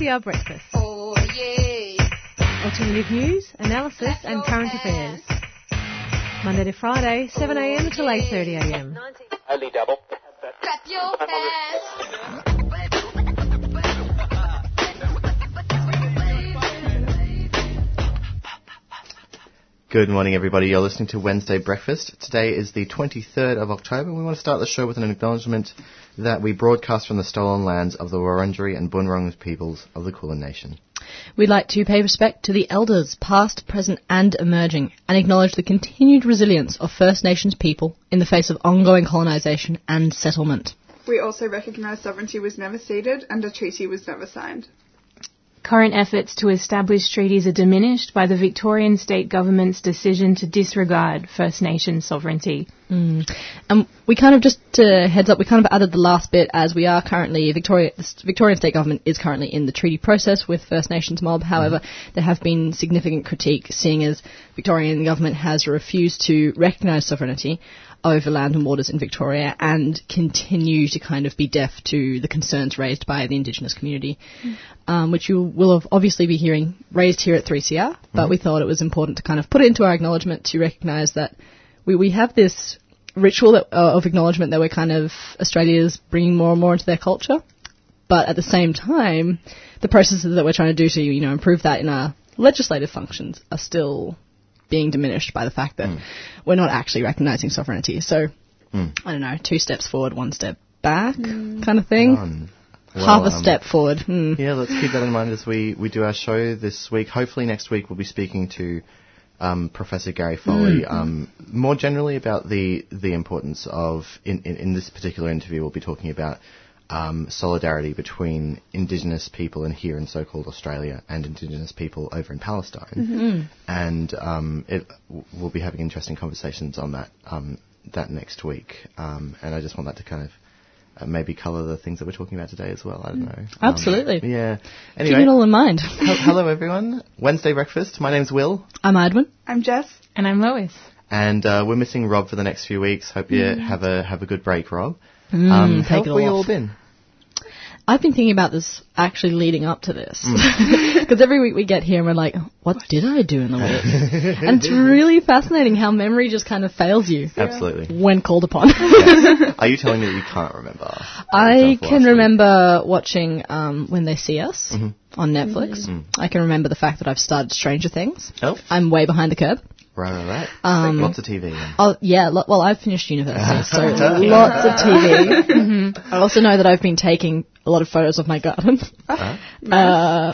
3CR Breakfast. Oh yeah. Alternative news, analysis and current affairs. Monday to Friday, 7am until 8.30am. Only double. Clap your hands. Good morning, everybody. You're listening to Wednesday Breakfast. Today is the 23rd of October. We want to start the show with an acknowledgement that we broadcast from the stolen lands of the Wurundjeri and Bunurong peoples of the Kulin Nation. We'd like to pay respect to the elders, past, present, and emerging, and acknowledge the continued resilience of First Nations people in the face of ongoing colonisation and settlement. We also recognise sovereignty was never ceded and a treaty was never signed. Current efforts to establish treaties are diminished by the Victorian state government's decision to disregard First Nation sovereignty. And we kind of just uh, heads up, we kind of added the last bit as we are currently Victoria, the Victorian state government is currently in the treaty process with First Nations mob. However, hmm. there have been significant critique, seeing as Victorian government has refused to recognise sovereignty over land and waters in Victoria and continue to kind of be deaf to the concerns raised by the Indigenous community, um, which you will have obviously be hearing raised here at 3CR. But we thought it was important to kind of put it into our acknowledgement to recognise that we, we have this ritual that, uh, of acknowledgement that we're kind of Australia's bringing more and more into their culture, but at the same time, the processes that we're trying to do to you know improve that in our legislative functions are still being diminished by the fact that we're not actually recognising sovereignty. So I don't know, two steps forward, one step back, kind of thing. Um, Half a um, step forward. Hmm. Yeah, let's keep that in mind as we, we do our show this week. Hopefully next week we'll be speaking to um, Professor Gary Foley um, more generally about the the importance of in, in, in this particular interview we'll be talking about um, solidarity between Indigenous people in here in so-called Australia and Indigenous people over in Palestine, and um, it, we'll be having interesting conversations on that um, that next week. Um, and I just want that to kind of uh, maybe colour the things that we're talking about today as well. I don't know. Um, Absolutely. yeah. Keep Anyway, it all in mind. Hel- hello everyone. Wednesday breakfast. My name's Will, I'm Edwin. I'm Jess. And I'm Lois. and uh, we're missing Rob for the next few weeks. Hope you have a have a good break, Rob. Mm, um, how it have we all all been? I've been thinking about this actually leading up to this. Mm. Because every week we get here and we're like, what did I do in the week? and it's really fascinating how memory just kind of fails you Absolutely. when called upon. Yes. Are you telling me that you can't remember? I you've done for can last week? remember watching um, When They See Us Mm-hmm. on Netflix. Mm. I can remember the fact that I've started Stranger Things. Oh, I'm way behind the curve. Right, right. Um, Lots of TV. Then. Oh, yeah, lo- well, I've finished university, so lots of TV. Mm-hmm. I also know that I've been taking a lot of photos of my garden. Uh-huh. Uh,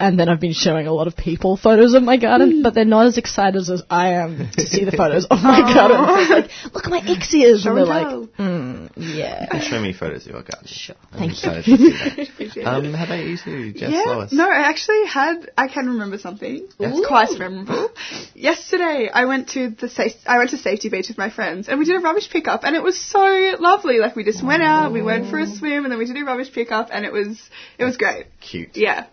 and then I've been showing a lot of people photos of my garden, but they're not as excited as I am to see the photos of my garden. Like, look at my ixias! Show and they're and like, tell. mm, yeah. Show me photos of your garden. Sure. I'm Thank you. excited to see that. Appreciate it. Um, how about you two, Jess yeah. Lois? No, I actually had. I can remember something. It's quite memorable. Yesterday, I went to the sa- I went to Safety Beach with my friends, and we did a rubbish pickup, and it was so lovely. Like we just went out, we went for a swim, and then we did a rubbish pickup, and it was it was great. Cute. Yeah.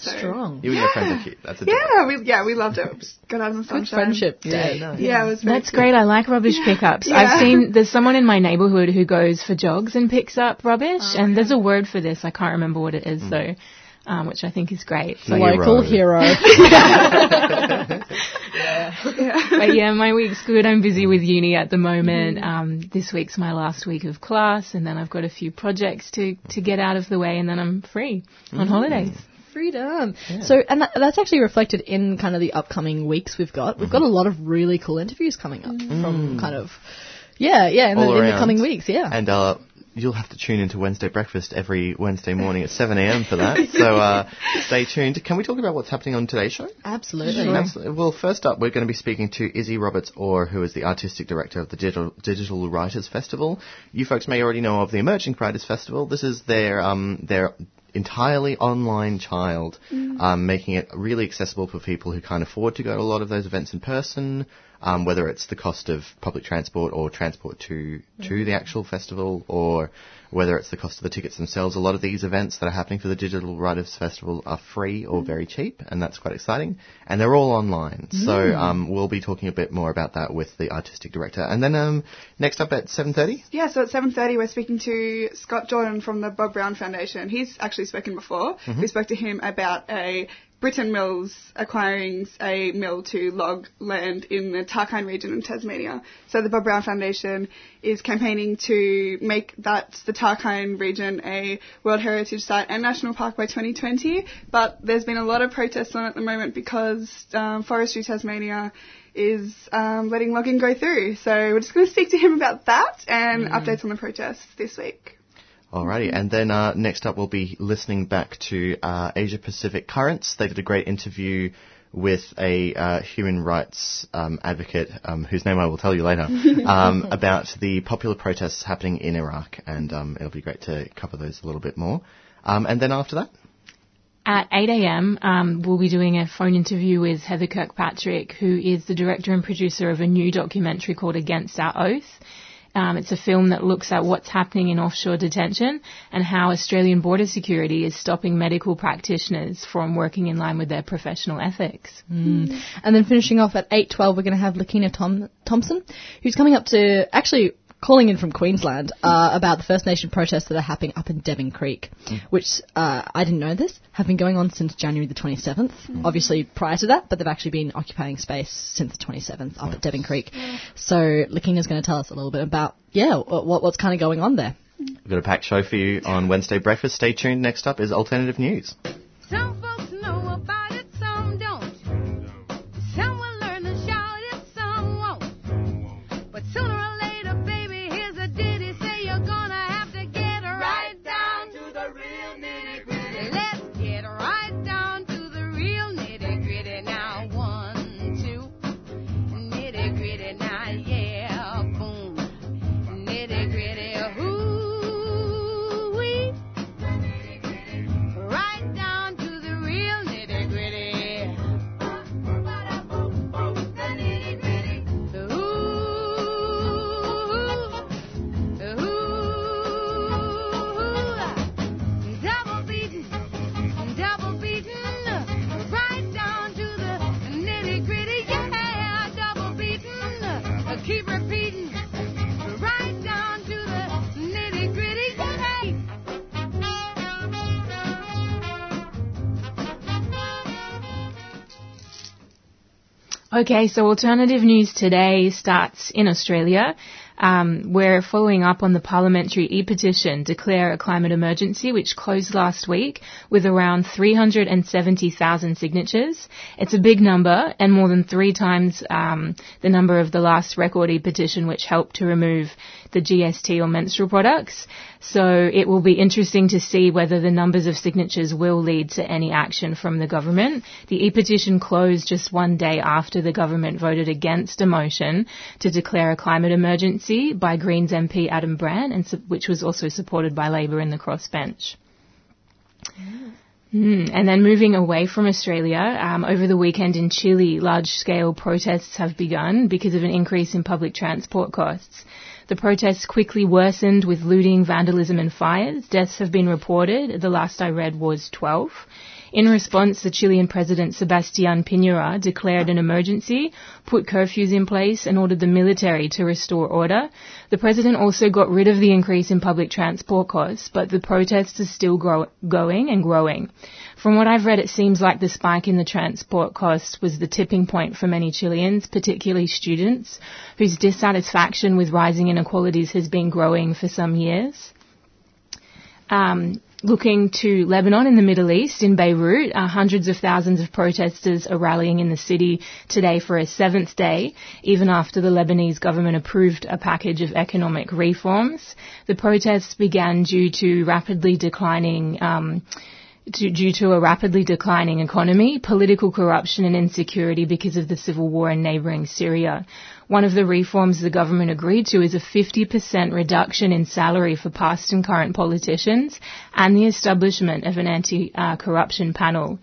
So, Strong. You and your friends are cute. That's a Yeah, we yeah we loved it. Just got out in the Good sunshine. friendship Yeah, no. Yeah, it was. Very That's cute. great. I like rubbish pickups. Yeah. I've seen there's someone in my neighbourhood who goes for jogs and picks up rubbish, Oh, and there's a word for this. I can't remember what it is though, um, which I think is great. So, Local Hero. hero. but yeah, my week's good. I'm busy with uni at the moment. Um, this week's my last week of class, and then I've got a few projects to to get out of the way, and then I'm free on holidays. Freedom. So, and that, that's actually reflected in kind of the upcoming weeks we've got. We've got a lot of really cool interviews coming up from kind of, yeah, yeah, in, the, in the coming weeks, yeah. And uh, you'll have to tune into Wednesday breakfast every Wednesday morning at 7 a.m. for that. So uh, stay tuned. Can we talk about what's happening on today's show? Absolutely. Absolutely. Well, first up, we're going to be speaking to Izzy Roberts Orr, who is the artistic director of the Digital, Digital Writers Festival. You folks may already know of the Emerging Writers Festival. This is their um, their entirely online child, um, making it really accessible for people who can't afford to go to a lot of those events in person, um, whether it's the cost of public transport or transport to to the actual festival, or whether it's the cost of the tickets themselves. A lot of these events that are happening for the Digital Writers Festival are free or very cheap, and that's quite exciting. And they're all online. So um, we'll be talking a bit more about that with the artistic director. And then um, next up at 7:30. Yeah, so at 7.30 we're speaking to Scott Jordan from the Bob Brown Foundation. He's actually spoken before. We spoke to him about a Britain Mills acquiring a mill to log land in the Tarkine region in Tasmania. So the Bob Brown Foundation is campaigning to make that, the Tarkine region, a World Heritage Site and National Park by 2020. But there's been a lot of protests on at the moment because um, Forestry Tasmania is um, letting logging go through. So we're just going to speak to him about that and updates on the protests this week. Alrighty, and then uh, next up we'll be listening back to uh, Asia Pacific Currents. They did a great interview with a uh, human rights um, advocate, um, whose name I will tell you later, um, about the popular protests happening in Iraq, and um, it'll be great to cover those a little bit more. Um, and then after that, At 8 a.m., um, we'll be doing a phone interview with Heather Kirkpatrick, who is the director and producer of a new documentary called Against Our Oath. Um, it's a film that looks at what's happening in offshore detention and how Australian border security is stopping medical practitioners from working in line with their professional ethics. And then finishing off at 8.12, we're going to have Lakina Tom- Thompson, who's coming up to actually calling in from Queensland uh, about the First Nation protests that are happening up in Devon Creek, which uh, I didn't know this, have been going on since January the 27th. Obviously prior to that, but they've actually been occupying space since the 27th up at Devon Creek. So Lakina's going to tell us a little bit about, yeah, what, what's kind of going on there. we've got a packed show for you on Wednesday breakfast. Stay tuned. Next up is alternative news. Okay, so alternative news today starts in Australia. Um, we're following up on the parliamentary e-petition declare a climate emergency, which closed last week with around 370,000 signatures. It's a big number and more than three times um, the number of the last record e-petition, which helped to remove the GST on menstrual products. So it will be interesting to see whether the numbers of signatures will lead to any action from the government. The e-petition closed just one day after the government voted against a motion to declare a climate emergency by Greens MP Adam Bandt, and su- which was also supported by Labor in the crossbench. Mm, and then moving away from Australia, um, over the weekend in Chile, large-scale protests have begun because of an increase in public transport costs. The protests quickly worsened with looting, vandalism and fires. Deaths have been reported. The last I read was 12. In response, the Chilean President Sebastián Piñera declared an emergency, put curfews in place and ordered the military to restore order. The president also got rid of the increase in public transport costs, but the protests are still grow- going and growing. From what I've read, it seems like the spike in the transport costs was the tipping point for many Chileans, particularly students, whose dissatisfaction with rising inequalities has been growing for some years. Um, looking to Lebanon in the Middle East, in Beirut, uh, hundreds of thousands of protesters are rallying in the city today for a seventh day, even after the Lebanese government approved a package of economic reforms. The protests began due to rapidly declining um, due to a rapidly declining economy, political corruption and insecurity because of the civil war in neighbouring Syria. One of the reforms the government agreed to is a 50% reduction in salary for past and current politicians and the establishment of an anti-corruption uh, panel.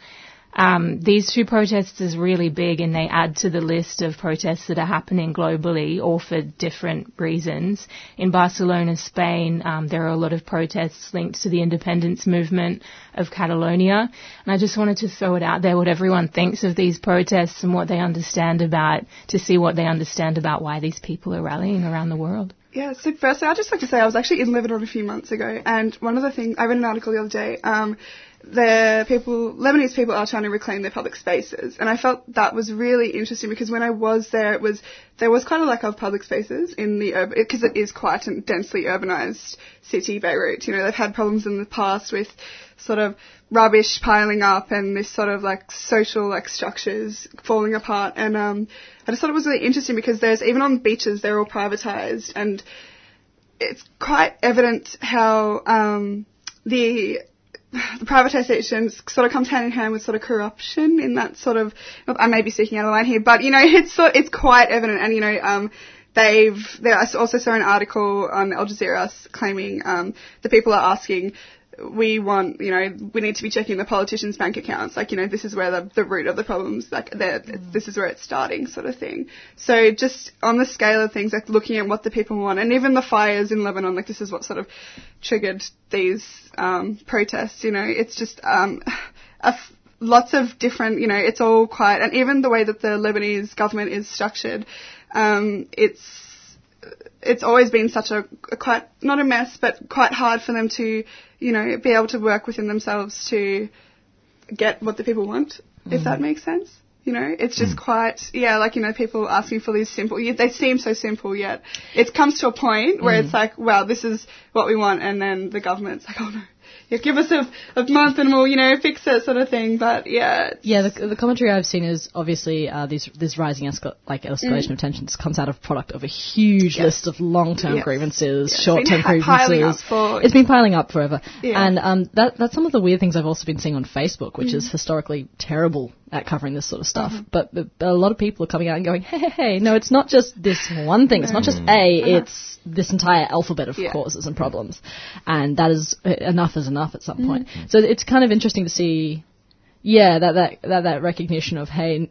Um, these two protests is really big and they add to the list of protests that are happening globally, all for different reasons. In Barcelona, Spain, um, there are a lot of protests linked to the independence movement of Catalonia. And I just wanted to throw it out there what everyone thinks of these protests and what they understand about, to see what they understand about why these people are rallying around the world. Yeah, so firstly, I'd just like to say I was actually in Lebanon a few months ago, and one of the things, I read an article the other day, um, the people, Lebanese people are trying to reclaim their public spaces, and I felt that was really interesting because when I was there, it was, there was quite a lack of public spaces in the urban, because it is quite a densely urbanized city, Beirut. You know, they've had problems in the past with sort of rubbish piling up and this sort of like social like structures falling apart. And um, I just thought it was really interesting because there's even on beaches they're all privatized and it's quite evident how um, the the privatisation sort of comes hand in hand with sort of corruption in that sort of. I may be speaking out of line here, but you know it's so, it's quite evident, and you know um, they've. I also saw an article on Al Jazeera claiming um, the people are asking we want, you know, we need to be checking the politicians' bank accounts. Like, you know, this is where the, the root of the problems, like, mm. this is where it's starting, sort of thing. So just on the scale of things, like looking at what the people want, and even the fires in Lebanon, like, this is what sort of triggered these um, protests. You know, it's just um, lots of different, you know, it's all quite, and even the way that the Lebanese government is structured, um, it's it's always been such a, a, quite not a mess, but quite hard for them to, you know, be able to work within themselves to get what the people want. Mm. If that mm. makes sense. You know, it's just mm. quite, yeah, like, you know, people asking for these simple, they seem so simple yet it comes to a point where mm. it's like, wow, this is what we want, and then the government's like, oh no, yeah, give us a, a month and we'll, you know, fix it sort of thing. But yeah. Yeah, the, the commentary I've seen is obviously uh, this, this rising escal- like escalation mm. of tensions comes out of product of a huge yes. list of long-term yes. grievances, yes. short-term grievances. For, it's been piling up forever. Yeah. And um, that, that's some of the weird things I've also been seeing on Facebook, which mm. is historically terrible at covering this sort of stuff. Mm-hmm. But, but, but, a lot of people are coming out and going, hey, hey, hey, no, it's not just this one thing. It's not just A, uh-huh. it's this entire alphabet of yeah. causes and problems. And that is, enough is enough at some mm-hmm. point. So it's kind of interesting to see, yeah, that, that, that, that recognition of, hey,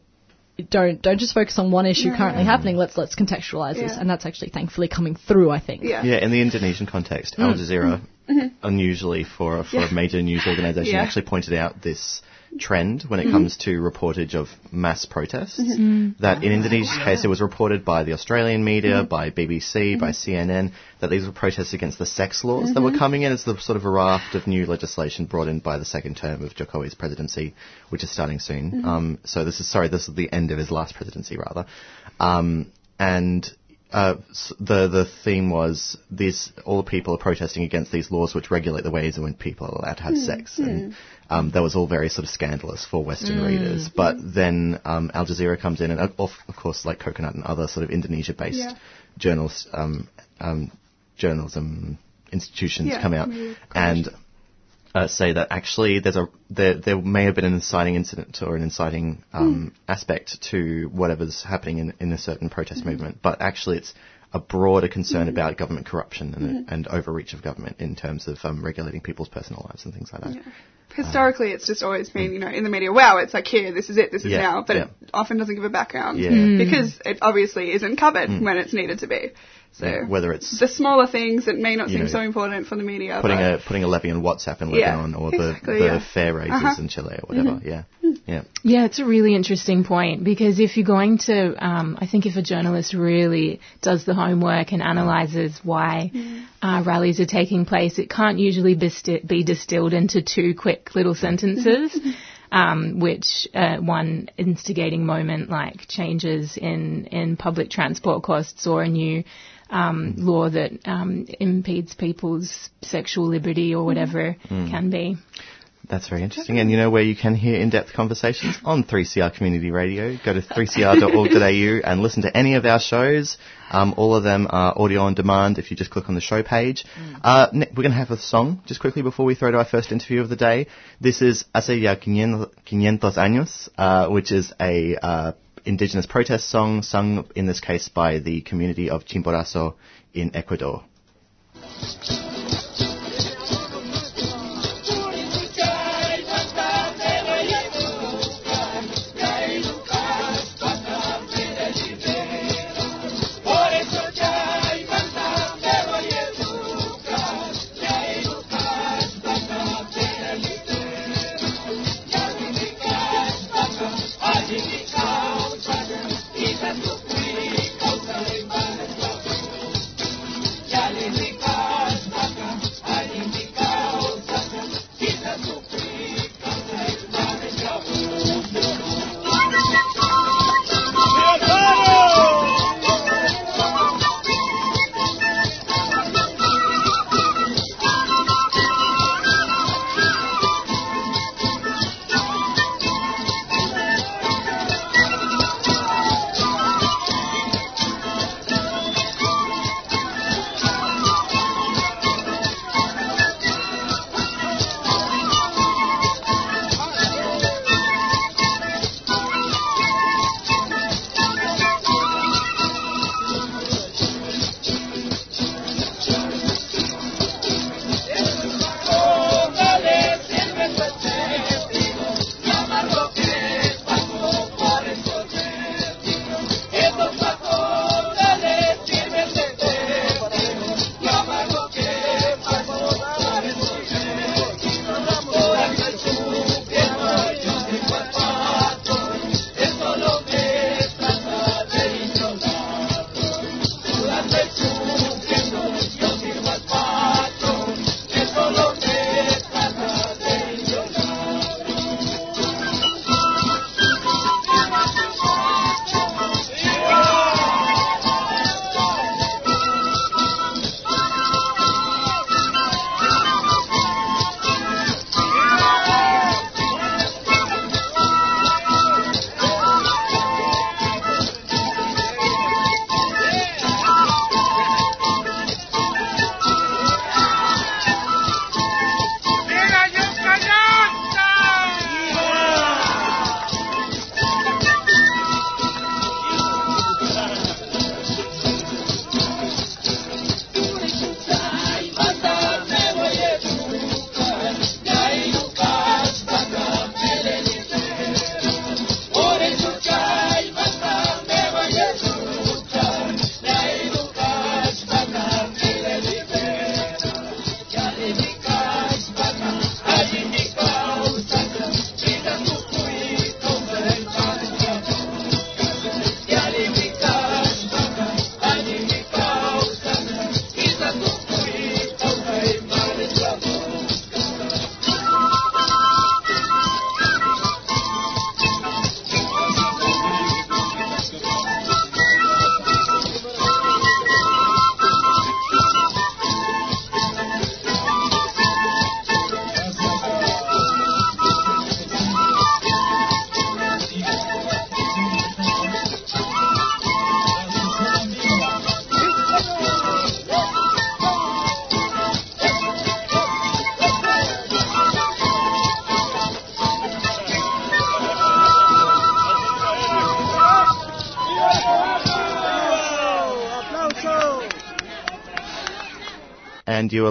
don't don't just focus on one issue currently happening. Let's let's contextualize yeah. this, and that's actually thankfully coming through. I think. Yeah. Yeah. In the Indonesian context, mm. Al Jazeera, mm-hmm. unusually for for yeah. a major news organization, actually pointed out this trend when it mm-hmm. comes to reportage of mass protests. Mm-hmm. That in Indonesia's case, it was reported by the Australian media, mm-hmm. by BBC, by mm-hmm. CNN, that these were protests against the sex laws that were mm-hmm. coming in as the sort of a raft of new legislation brought in by the second term of Jokowi's presidency, which is starting soon. Mm-hmm. Um, so this is sorry, this is the end of his last presidency rather. Um, and uh, the the theme was these all the people are protesting against these laws which regulate the ways in which people are allowed to have mm. sex, mm. and um, that was all very sort of scandalous for Western mm. readers. But then um, Al Jazeera comes in, and of, of course, like Coconut and other sort of Indonesia-based yeah. journals, um, um, journalism institutions yeah, come out and uh, say that actually there's a there there may have been an inciting incident or an inciting um, mm. aspect to whatever's happening in, in a certain protest mm movement, but actually it's a broader concern mm about government corruption and, mm and, overreach of government in terms of um, regulating people's personal lives and things like that. Yeah. Historically, it's just always been, you know, in the media, wow, it's like here, this is it, this is yeah, now, but yeah. it often doesn't give a background yeah. because it obviously isn't covered when it's needed to be. So yeah, whether it's the smaller things that may not seem know, so important for the media, putting a putting a levy on WhatsApp in Lebanon, yeah, or the exactly, the yeah. fare raises uh-huh. in Chile, or whatever. Mm-hmm. Yeah, yeah, yeah. It's a really interesting point because if you're going to, um, I think if a journalist really does the homework and analyzes why mm-hmm. uh, rallies are taking place, it can't usually be, sti- be distilled into two quick little sentences. Mm-hmm. Um, which uh, one instigating moment like changes in, in public transport costs or a new um, law that um, impedes people's sexual liberty or whatever mm. can be. That's very interesting. And you know where you can hear in-depth conversations? On 3CR Community Radio. Go to 3cr.org.au and listen to any of our shows. Um, all of them are audio on demand if you just click on the show page. Mm. Uh, we're going to have a song just quickly before we throw to our first interview of the day. This is Hace ya 500 años, uh, which is a uh, indigenous protest song sung in this case by the community of Chimborazo in Ecuador.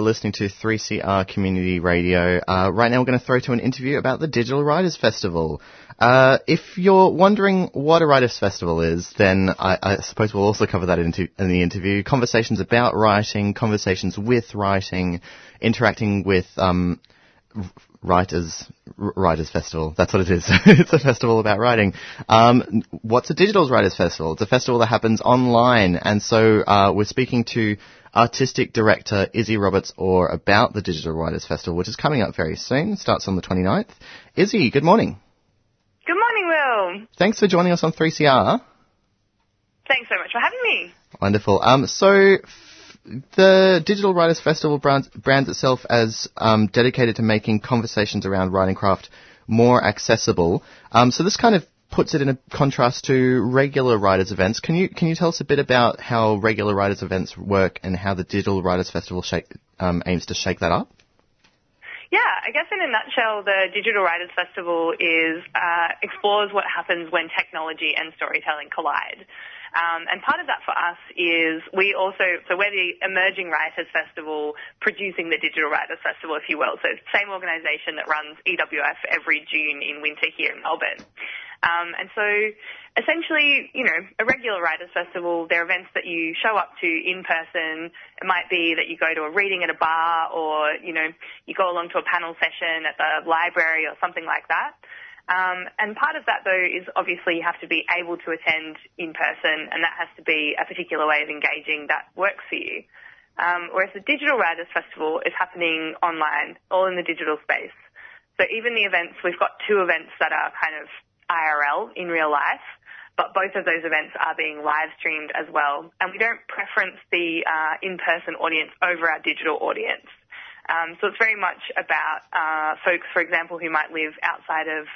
Listening to 3CR Community Radio. Uh, right now, we're going to throw to an interview about the Digital Writers Festival. Uh, if you're wondering what a Writers Festival is, then I, I suppose we'll also cover that into, in the interview. Conversations about writing, conversations with writing, interacting with um, Writers Writers Festival. That's what it is. it's a festival about writing. Um, what's a Digital Writers Festival? It's a festival that happens online, and so uh, we're speaking to artistic director Izzy Roberts Orr about the Digital Writers Festival, which is coming up very soon. Starts on the 29th. Izzy, good morning. Good morning, Will. Thanks for joining us on 3CR. Thanks so much for having me. Wonderful. Um, so the Digital Writers Festival brands, brands itself as um, dedicated to making conversations around writing craft more accessible. Um, so this kind of puts it in a contrast to regular writers events. Can you can you tell us a bit about how regular writers events work and how the Digital Writers Festival shake, um, aims to shake that up? Yeah, I guess in a nutshell, the Digital Writers Festival is uh, explores what happens when technology and storytelling collide. Um, and part of that for us is we also, so we're the Emerging Writers Festival producing the Digital Writers Festival, if you will. So same organisation that runs EWF every June in winter here in Melbourne. Um, and so essentially, you know, a regular writers festival, they're events that you show up to in person. It might be that you go to a reading at a bar or, you know, you go along to a panel session at the library or something like that. Um, and part of that, though, is obviously you have to be able to attend in person, and that has to be a particular way of engaging that works for you. Um, whereas the Digital Writers Festival is happening online, all in the digital space. So even the events, we've got two events that are kind of IRL in real life, but both of those events are being live streamed as well. And we don't preference the uh, in-person audience over our digital audience. Um, so it's very much about uh, folks, for example, who might live outside of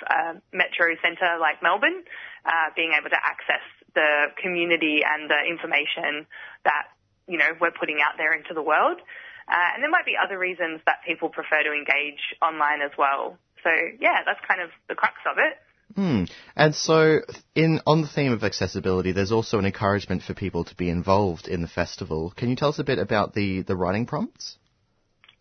metro centre like Melbourne, uh, being able to access the community and the information that you know we're putting out there into the world. Uh, and there might be other reasons that people prefer to engage online as well. So yeah, that's kind of the crux of it. Hmm. And so, in on the theme of accessibility, there's also an encouragement for people to be involved in the festival. Can you tell us a bit about the, the writing prompts?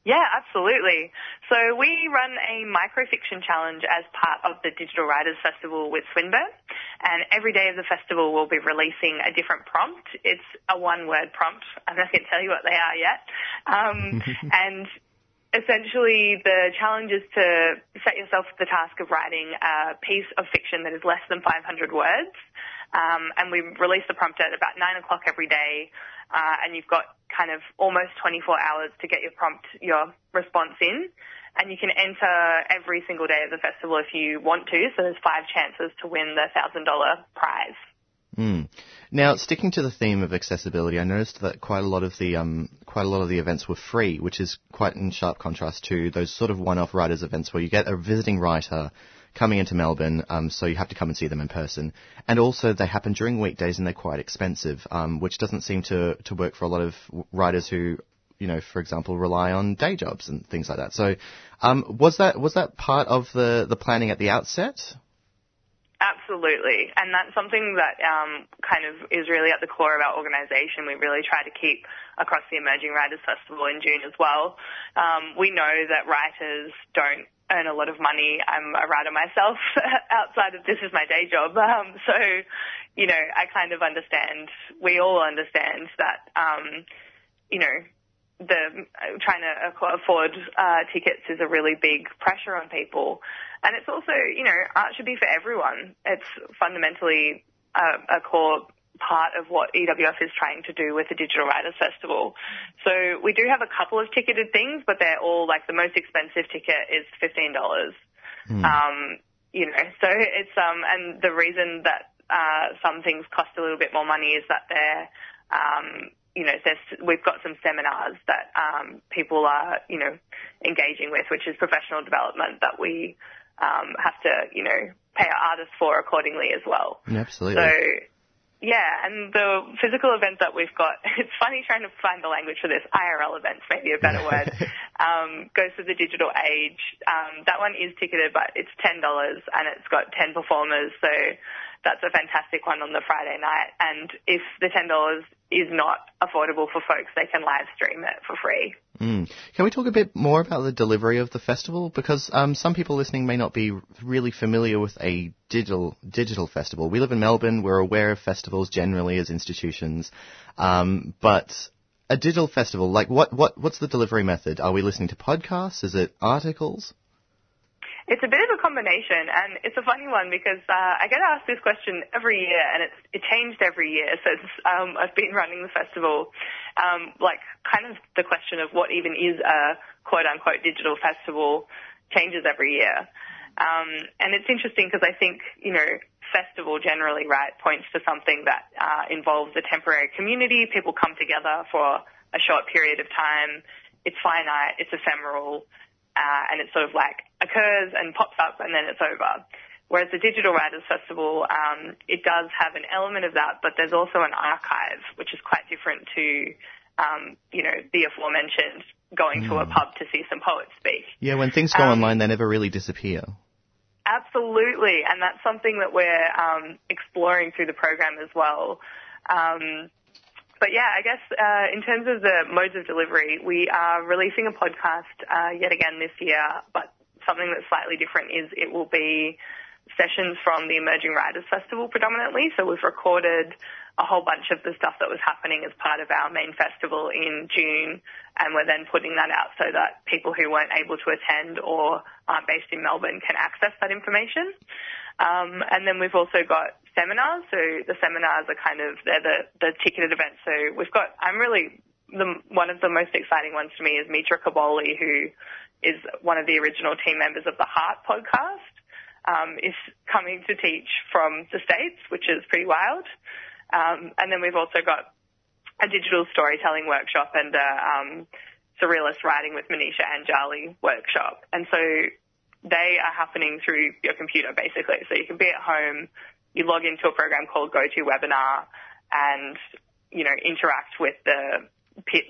Yeah, absolutely. So we run a microfiction challenge as part of the Digital Writers Festival with Swinburne. And every day of the festival we'll be releasing a different prompt. It's a one word prompt. I'm not going to tell you what they are yet. Um, and essentially the challenge is to set yourself the task of writing a piece of fiction that is less than 500 words. Um, and we release the prompt at about nine o'clock every day uh, and you've got kind of almost 24 hours to get your prompt, your response in. And you can enter every single day of the festival if you want to. So there's five chances to win the thousand dollar prize. Mm. Now, sticking to the theme of accessibility, I noticed that quite a lot of the um, quite a lot of the events were free, which is quite in sharp contrast to those sort of one-off writers events where you get a visiting writer coming into Melbourne, um, so you have to come and see them in person. And also, they happen during weekdays and they're quite expensive, um, which doesn't seem to, to work for a lot of writers who, you know, for example, rely on day jobs and things like that. So, um, was that was that part of the, the planning at the outset? Absolutely, and that's something that um, kind of is really at the core of our organisation. We really try to keep across the Emerging Writers Festival in June as well. Um, we know that writers don't earn a lot of money. I'm a writer myself outside of this is my day job. Um, so, you know, I kind of understand, we all understand that, um, you know, the trying to afford uh, tickets is a really big pressure on people. And it's also, you know, art should be for everyone. It's fundamentally a, a core part of what EWF is trying to do with the Digital Writers Festival. So we do have a couple of ticketed things, but they're all like the most expensive ticket is fifteen dollars. Mm. Um, you know, so it's um, and the reason that uh, some things cost a little bit more money is that they're um, you know, we've got some seminars that um, people are, you know, engaging with, which is professional development that we um, have to, you know, pay our artists for accordingly as well. Absolutely. So yeah, and the physical events that we've got, it's funny trying to find the language for this. IRL events, maybe a better word, um, goes to the digital age. Um, that one is ticketed, but it's $10 and it's got 10 performers. So that's a fantastic one on the Friday night. And if the $10 is not affordable for folks, they can live stream it for free. Mm. Can we talk a bit more about the delivery of the festival? Because um, some people listening may not be really familiar with a digital digital festival. We live in Melbourne. We're aware of festivals generally as institutions, um, but a digital festival, like what, what what's the delivery method? Are we listening to podcasts? Is it articles? It's a bit of a combination, and it's a funny one because uh, I get asked this question every year, and it's it changed every year since um, I've been running the festival. Um, like, kind of the question of what even is a quote unquote digital festival changes every year. Um, and it's interesting because I think you know festival generally, right, points to something that uh, involves a temporary community. People come together for a short period of time. It's finite. It's ephemeral uh, and it sort of like occurs and pops up and then it's over. Whereas the Digital Writers Festival, um, it does have an element of that, but there's also an archive, which is quite different to, um, you know, the aforementioned going mm. to a hmm. pub to see some poets speak. Yeah, when things go um, online, they never really disappear. Absolutely, and that's something that we're um, exploring through the program as well. Um, but yeah, I guess uh, in terms of the modes of delivery, we are releasing a podcast uh, yet again this year, but something that's slightly different is it will be sessions from the Emerging Writers Festival predominantly. So we've recorded a whole bunch of the stuff that was happening as part of our main festival in June, and we're then putting that out so that people who weren't able to attend or aren't based in Melbourne can access that information. Um, and then we've also got seminars. So the seminars are kind of they're the the ticketed events. So we've got I'm really the one of the most exciting ones to me is Mitra Kaboli, who is one of the original team members of the Heart podcast, um, is coming to teach from the States, which is pretty wild. Um, and then we've also got a digital storytelling workshop and a um, surrealist writing with Manisha Anjali workshop. And so they are happening through your computer basically. So you can be at home, you log into a program called GoToWebinar and, you know, interact with the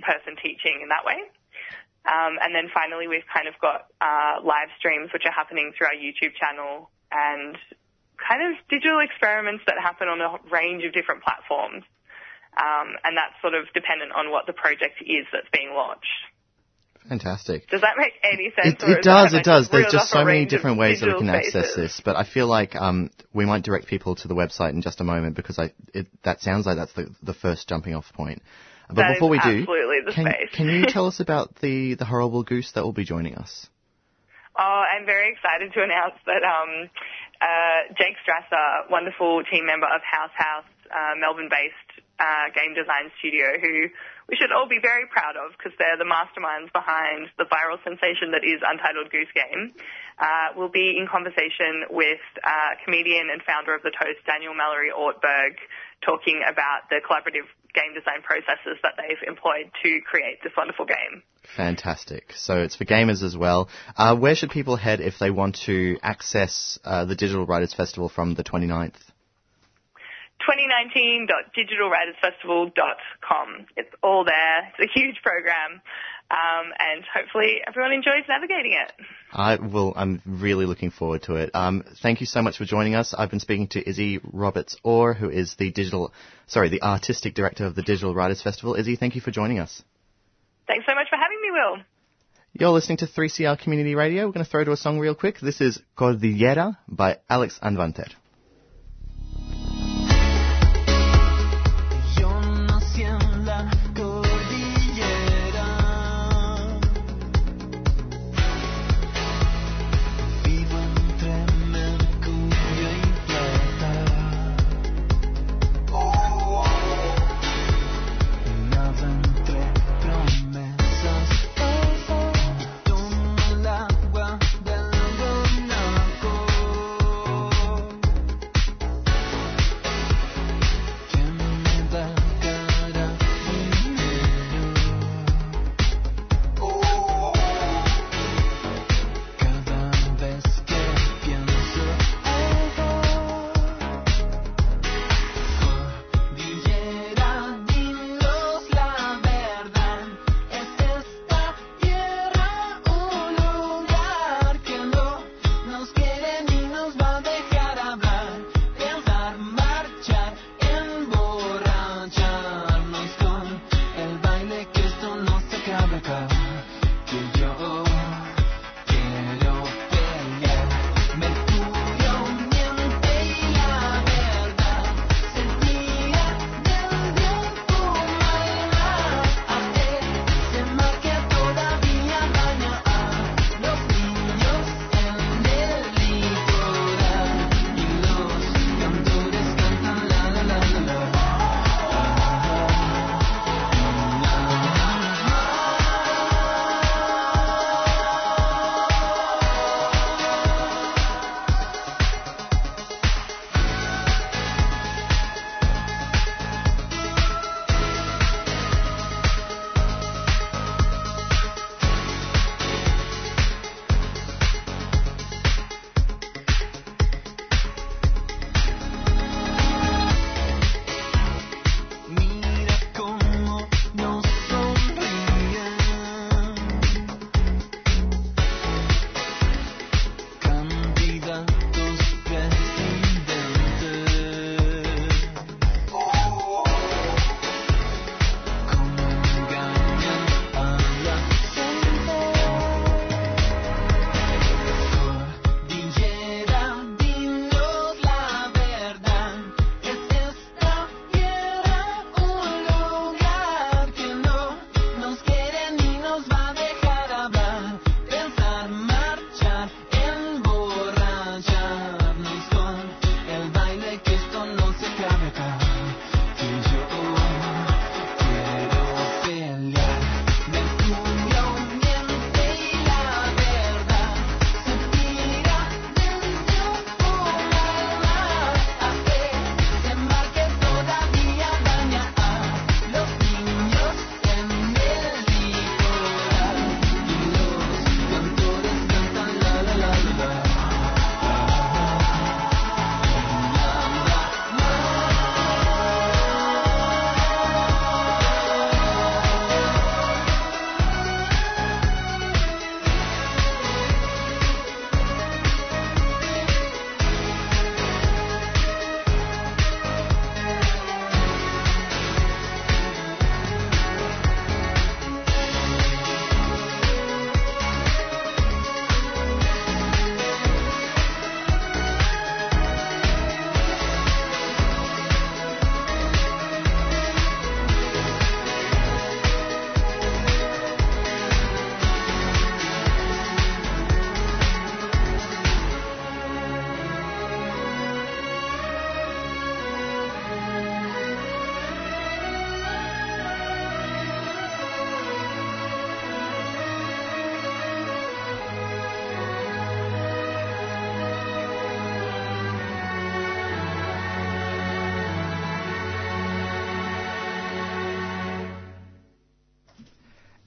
person teaching in that way. Um, and then finally, we've kind of got uh, live streams which are happening through our YouTube channel and kind of digital experiments that happen on a range of different platforms. Um, and that's sort of dependent on what the project is that's being launched. Fantastic. Does that make any sense? It, it does, it does. There's just so many different ways that we can spaces. access this, but I feel like um, we might direct people to the website in just a moment because I, it, that sounds like that's the, the first jumping off point. But that before we do, can, can you tell us about the, the horrible goose that will be joining us? Oh, I'm very excited to announce that um, uh, Jake Strasser, wonderful team member of House House, uh, Melbourne-based uh, game design studio, who we should all be very proud of because they're the masterminds behind the viral sensation that is Untitled Goose Game. Uh, we'll be in conversation with uh, comedian and founder of the Toast, Daniel Mallory Ortberg, talking about the collaborative game design processes that they've employed to create this wonderful game. Fantastic. So it's for gamers as well. Uh, where should people head if they want to access uh, the Digital Writers Festival from the 29th? 2019.digitalwritersfestival.com. It's all there. It's a huge program. Um, and hopefully everyone enjoys navigating it. I will. I'm really looking forward to it. Um, thank you so much for joining us. I've been speaking to Izzy Roberts Orr, who is the digital, sorry, the artistic director of the Digital Writers Festival. Izzy, thank you for joining us. Thanks so much for having me, Will. You're listening to 3CR Community Radio. We're going to throw to a song real quick. This is Cordillera by Alex Anwandter.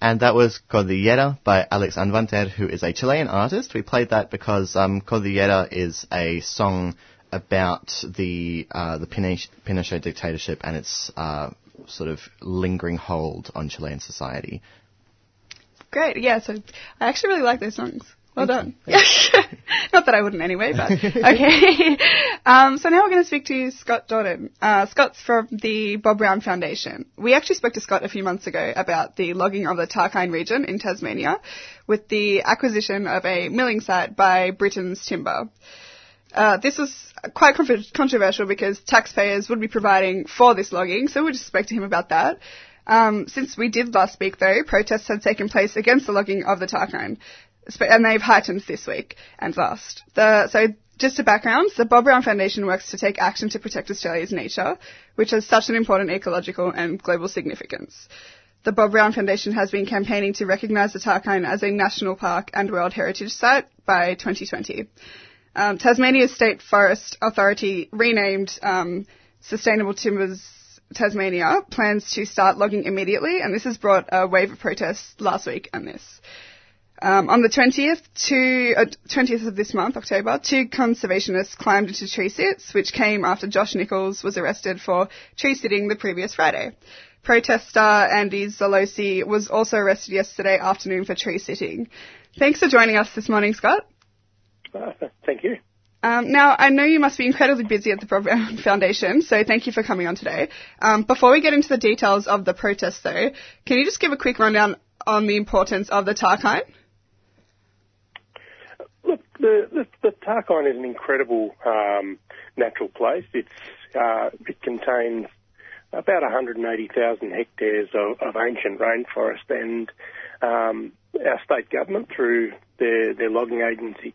And that was Cordillera by Alex Anwandter, who is a Chilean artist. We played that because um, Cordillera is a song about the uh, the Pinochet dictatorship and its uh, sort of lingering hold on Chilean society. Great. Yeah. So I actually really like those songs. Well done. Not that I wouldn't anyway, but okay. um, so now we're going to speak to Scott Jordan. Uh, Scott's from the Bob Brown Foundation. We actually spoke to Scott a few months ago about the logging of the Tarkine region in Tasmania with the acquisition of a milling site by Britton's Timber. Uh, this was quite controversial because taxpayers would be providing for this logging, so we just spoke to him about that. Um, since we did last speak, though, protests had taken place against the logging of the Tarkine and they've heightened this week and last. The, so just a background, the Bob Brown Foundation works to take action to protect Australia's nature, which has such an important ecological and global significance. The Bob Brown Foundation has been campaigning to recognise the Tarkine as a national park and World Heritage Site by 2020. Um, Tasmania's State Forest Authority, renamed um, Sustainable Timbers Tasmania, plans to start logging immediately, and this has brought a wave of protests last week and this. Um, on the 20th, two, uh, 20th of this month, October, two conservationists climbed into tree sits, which came after Josh Nichols was arrested for tree sitting the previous Friday. Protester Andy Zalosi was also arrested yesterday afternoon for tree sitting. Thanks for joining us this morning, Scott. Uh, thank you. Um, now, I know you must be incredibly busy at the Foundation, so thank you for coming on today. Um, before we get into the details of the protest, though, can you just give a quick rundown on the importance of the Tarkine? Look, the, the, the Tarkine is an incredible um, natural place. It's uh, it contains about 180,000 hectares of, of, ancient rainforest, and um, our state government, through their, their logging agency,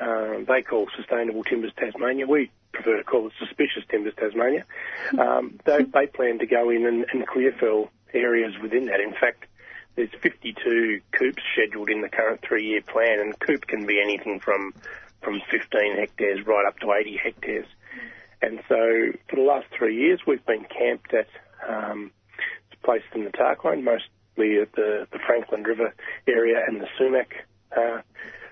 uh, they call Sustainable Timbers Tasmania. We prefer to call it Suspicious Timbers Tasmania. Um, they, they plan to go in and, and clear fell areas within that. In fact, there's 52 coops scheduled in the current three-year plan, and coop can be anything from from 15 hectares right up to 80 hectares. And so, for the last three years, we've been camped at um, places in the Tarkine, mostly at the, the Frankland River area and the Sumac uh,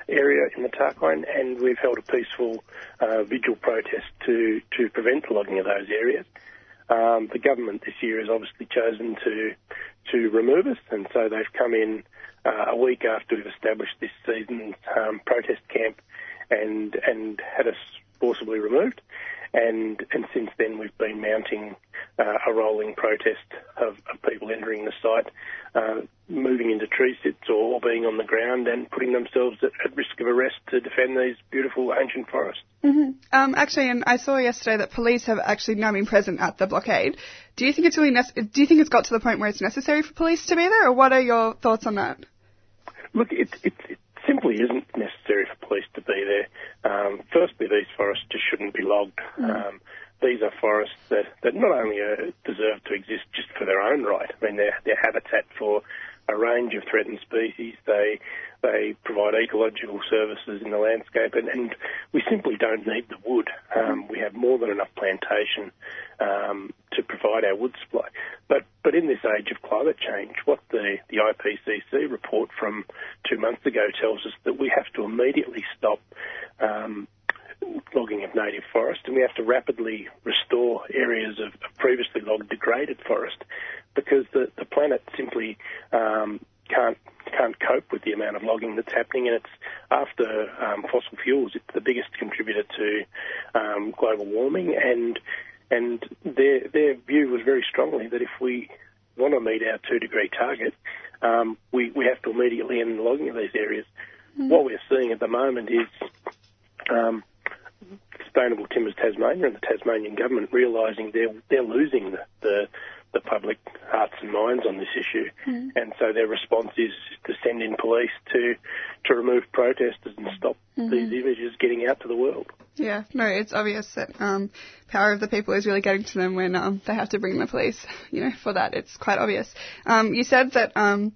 area in the Tarkine, and we've held a peaceful uh, vigil protest to to prevent the logging of those areas. Um, the government this year has obviously chosen to to remove us, and so they've come in uh, a week after we've established this season's um, protest camp, and and had us forcibly removed. And and since then we've been mounting uh, a rolling protest of, of, people entering the site, uh, moving into tree sits or being on the ground and putting themselves at, at risk of arrest to defend these beautiful ancient forests. Mm-hmm. Um, actually, and I saw yesterday that police have actually now been present at the blockade. Do you think it's really nece- do you think it's got to the point where it's necessary for police to be there, or what are your thoughts on that? Look, it, it, it simply isn't necessary for police to be there. Um, firstly, these forests just shouldn't be logged. Mm. Um, these are forests that, that not only uh, deserve to exist just for their own right, I mean, they're, they're habitat for a range of threatened species. They they provide ecological services in the landscape, and, and we simply don't need the wood. Um, we have more than enough plantation um, to provide our wood supply. But but in this age of climate change, what the, the IPCC report from two months ago tells us that we have to immediately stop um, logging of native forest, and we have to rapidly restore areas of, previously logged degraded forest because the, the planet simply um, can't can't cope with the amount of logging that's happening, and it's after um, fossil fuels, it's the biggest contributor to um, global warming, and and their their view was very strongly that if we want to meet our two degree target, um, we we have to immediately end the logging of these areas. Mm. What we're seeing at the moment is um, Sustainable Timbers Tasmania and the Tasmanian government realising they're they're losing the, the the public hearts and minds on this issue, mm. and so their response is to send in police to to remove protesters and stop mm-hmm. these images getting out to the world. Yeah, no, it's obvious that um, power of the people is really getting to them when um, they have to bring the police. You know, for that, it's quite obvious. Um, you said that um,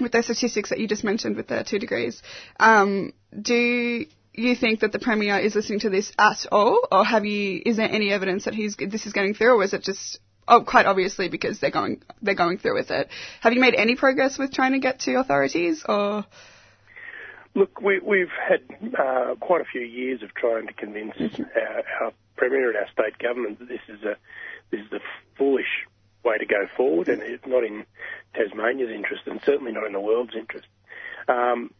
with the statistics that you just mentioned with the two degrees, um, do you think that the premier is listening to this at all, or have you? Is there any evidence that he's this is getting through, or is it just oh, quite obviously because they're going they're going through with it. Have you made any progress with trying to get to authorities or? Look, we, we've had uh, quite a few years of trying to convince our, our premier and our state government that this is a this is a foolish way to go forward, and it's not in Tasmania's interest, and certainly not in the world's interest. Um,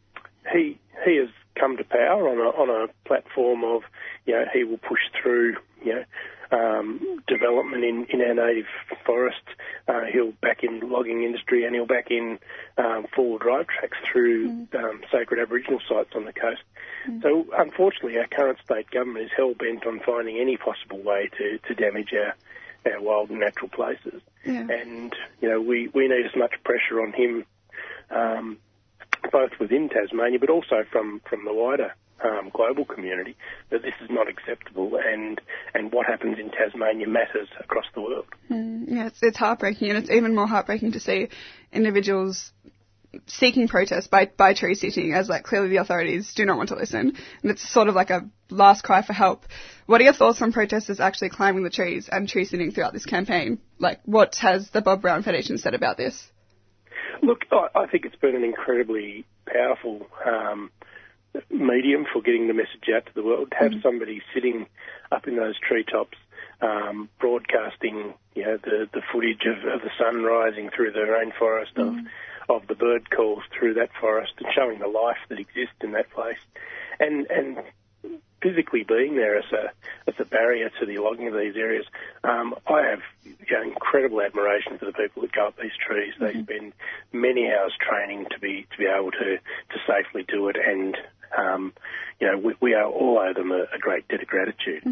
he he has come to power on a on a platform of you know he will push through you know um, development in, in our native forest. Uh, he'll back in logging industry and he'll back in um, four-wheel drive tracks through um, sacred Aboriginal sites on the coast. So unfortunately, our current state government is hell bent on finding any possible way to, to damage our our wild and natural places. Yeah. And you know we, we need as much pressure on him. Um, both within Tasmania, but also from, from the wider um, global community, that this is not acceptable, and and what happens in Tasmania matters across the world. Mm, yeah, it's, it's heartbreaking, and it's even more heartbreaking to see individuals seeking protest by, by tree sitting as like clearly the authorities do not want to listen. And it's sort of like a last cry for help. What are your thoughts on protesters actually climbing the trees and tree sitting throughout this campaign? Like what has the Bob Brown Foundation said about this? Look, I, I think it's been an incredibly powerful um, medium for getting the message out to the world. To have somebody sitting up in those treetops, um, broadcasting, you know, the, the footage of, of the sun rising through the rainforest, of of the bird calls through that forest, and showing the life that exists in that place, and and physically being there as a as a barrier to the logging of these areas. Um, I have you know, incredible admiration for the people that go up these trees. They spend many hours training to be to be able to to safely do it, and um, you know we, we owe all owe them a, a great debt of gratitude.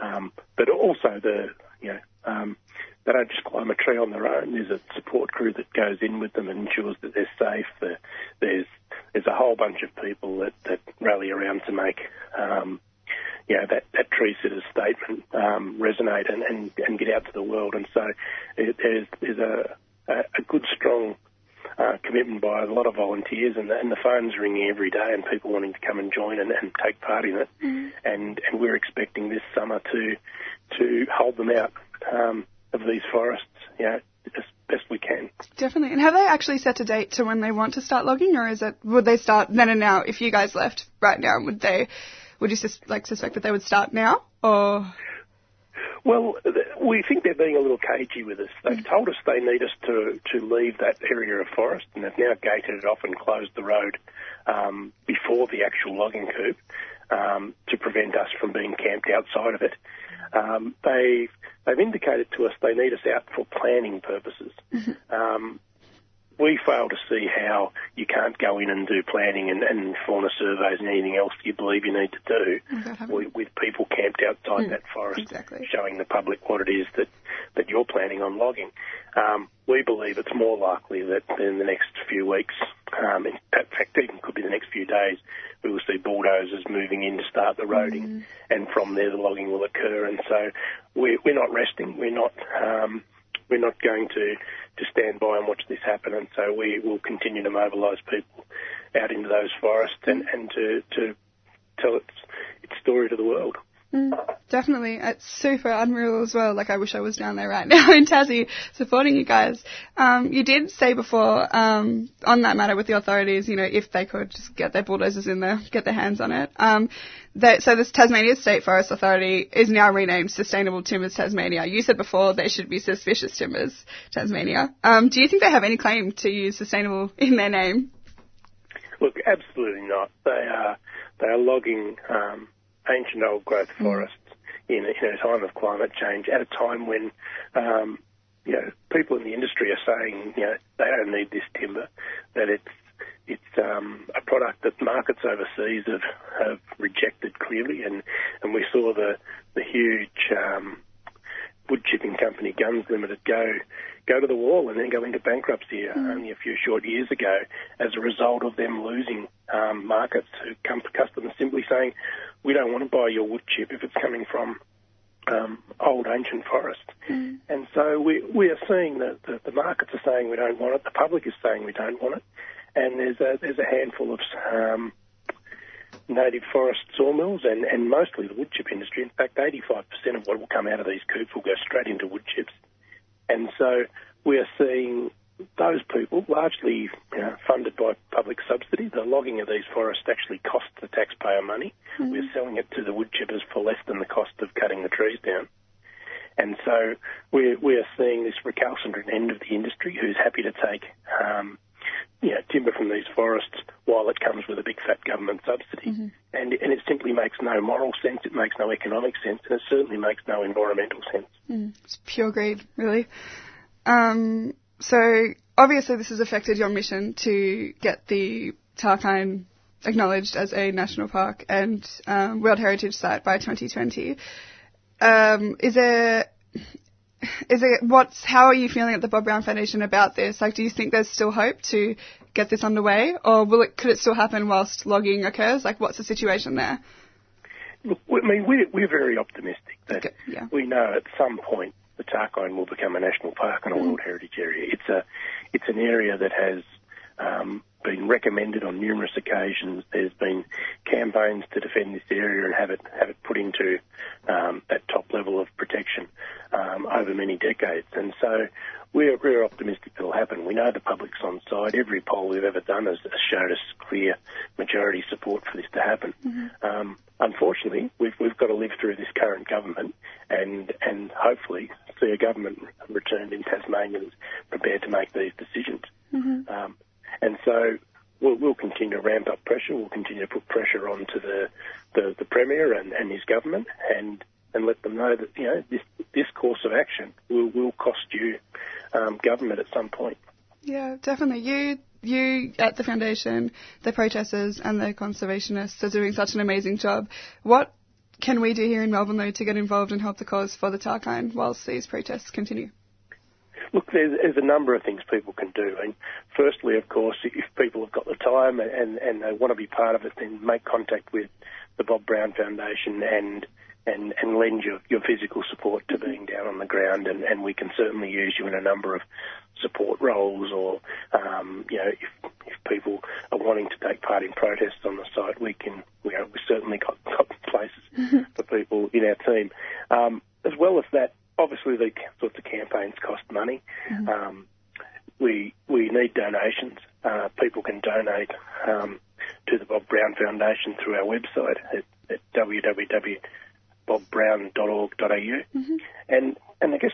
Um, but also the you know. Um, they don't just climb a tree on their own. There's a support crew that goes in with them and ensures that they're safe. The, there's there's a whole bunch of people that, that rally around to make um, you know, that, that tree sitters statement um, resonate and, and, and get out to the world. And so it, there's, there's a, a good, strong uh, commitment by a lot of volunteers, and the, and the phones ringing every day, and people wanting to come and join and, and take part in it. And and we're expecting this summer to to hold them out um, of these forests, you know, as best we can. Definitely. And have they actually set a date to when they want to start logging, or is it would they start then and now? If you guys left right now, would they? Would you sus- like suspect that they would start now, or Well, we think they're being a little cagey with us. They've told us they need us to, to leave that area of forest, and they've now gated it off and closed the road um, before the actual logging coop um, to prevent us from being camped outside of it. Um, they've, they've indicated to us they need us out for planning purposes. Um, we fail to see how you can't go in and do planning and, and fauna surveys and anything else you believe you need to do with, with people camped outside that forest, exactly. showing the public what it is that, that you're planning on logging. Um, we believe it's more likely that in the next few weeks, um, in fact, even could be the next few days, we will see bulldozers moving in to start the roading, and from there the logging will occur. And so we're, we're not resting. We're not. Um, we're not going to, to stand by and watch this happen, and so we will continue to mobilise people out into those forests and, and to, to tell its, its story to the world. Definitely. It's super unreal as well. Like, I wish I was down there right now in Tassie supporting you guys. Um, you did say before, um, on that matter with the authorities, you know, if they could just get their bulldozers in there, get their hands on it. Um, that, so this Tasmania State Forest Authority is now renamed Sustainable Timbers Tasmania. You said before they should be Suspicious Timbers Tasmania. Um, do you think they have any claim to use sustainable in their name? Look, absolutely not. They are they are logging um, ancient old growth forests in, a- in a time of climate change at a time when um, you know people in the industry are saying you know they don't need this timber, that it's it's um, a product that markets overseas have, have rejected clearly, and, and we saw the the huge um, wood chipping company Gunns Limited go go to the wall and then go into bankruptcy uh, only a few short years ago as a result of them losing um, markets to customers simply saying, we don't want to buy your wood chip if it's coming from um, old ancient forest. And so we, we are seeing that the, the markets are saying we don't want it, the public is saying we don't want it, and there's a, there's a handful of um, native forest sawmills and, and mostly the wood chip industry. In fact, 85% of what will come out of these coops will go straight into wood chips. And so we are seeing those people, largely you know, funded by public subsidy, the logging of these forests actually costs the taxpayer money. We're selling it to the wood chippers for less than the cost of cutting the trees down. And so we're, we are seeing this recalcitrant end of the industry who's happy to take um, you know, timber from these forests while it comes with a big fat government subsidy. And, and it simply makes no moral sense, it makes no economic sense, and it certainly makes no environmental sense. It's pure greed, really. Um, so obviously this has affected your mission to get the Tarkine acknowledged as a national park and um, World Heritage Site by 2020. Um, is there is it what's how are you feeling at the Bob Brown Foundation about this? Like, do you think there's still hope to get this underway, or will it could it still happen whilst logging occurs? Like, what's the situation there? Look, I mean, we're, we're very optimistic that Okay, yeah. we know at some point the Tarkine will become a national park and a World Heritage Area. It's a, it's an area that has um, been recommended on numerous occasions. There's been campaigns to defend this area and have it have it put into um, that top level of protection um, over many decades. And so we're, we're optimistic it'll happen. We know the public's on side. Every poll we've ever done has, has showed us clear majority support for this to happen. Um, unfortunately, we've, we've got to live through this current government and, and hopefully see a government returned in Tasmania that's prepared to make these decisions. Um, and so we'll, we'll continue to ramp up pressure. We'll continue to put pressure onto the, the, the Premier and, and his government and, and let them know that, you know, this, this course of action will, will cost you um, government at some point. Yeah, definitely. You you at the foundation, the protesters and the conservationists are doing such an amazing job. What can we do here in Melbourne though to get involved and help the cause for the Tarkine whilst these protests continue? Look, there's, there's a number of things people can do. And firstly, of course, if people have got the time and, and they want to be part of it, then make contact with the Bob Brown Foundation and and, and lend your, your physical support to being down on the ground. And, and we can certainly use you in a number of support roles or, um, you know, if, if people are wanting to take part in protests on the site, we can, we, we certainly got, got places for people in our team. Um, as well as that, obviously the sorts of campaigns cost money. Um, we we need donations. Uh, people can donate um, to the Bob Brown Foundation through our website at, at www.bobbrown.org.au. And and I guess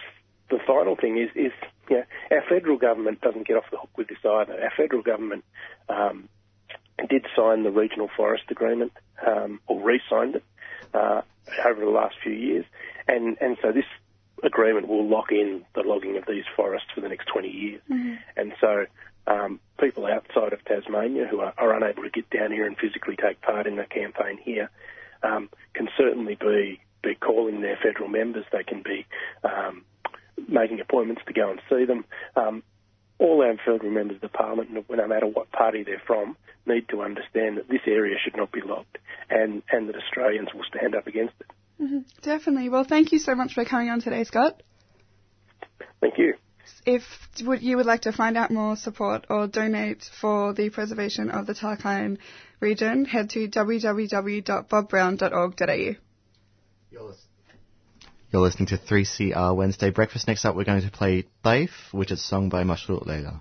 the final thing is is you know, our federal government doesn't get off the hook with this either. Our federal government um, did sign the regional forest agreement um, or re-signed it uh, over the last few years, and and so this agreement will lock in the logging of these forests for the next 20 years. And so um, people outside of Tasmania who are, are unable to get down here and physically take part in the campaign here um, can certainly be, be calling their federal members. They can be um, making appointments to go and see them. Um, all our federal members of the parliament, no no matter what party they're from, need to understand that this area should not be logged and, and that Australians will stand up against it. Mm-hmm. Definitely. Well, thank you so much for coming on today, Scott. Thank you. If would, you would like to find out more support or donate for the preservation of the Tarkine region, head to www.bobbrown.org.au. You're, lis- You're listening to 3CR Wednesday Breakfast. Next up, we're going to play Life, which is sung by Mashrou' Leila.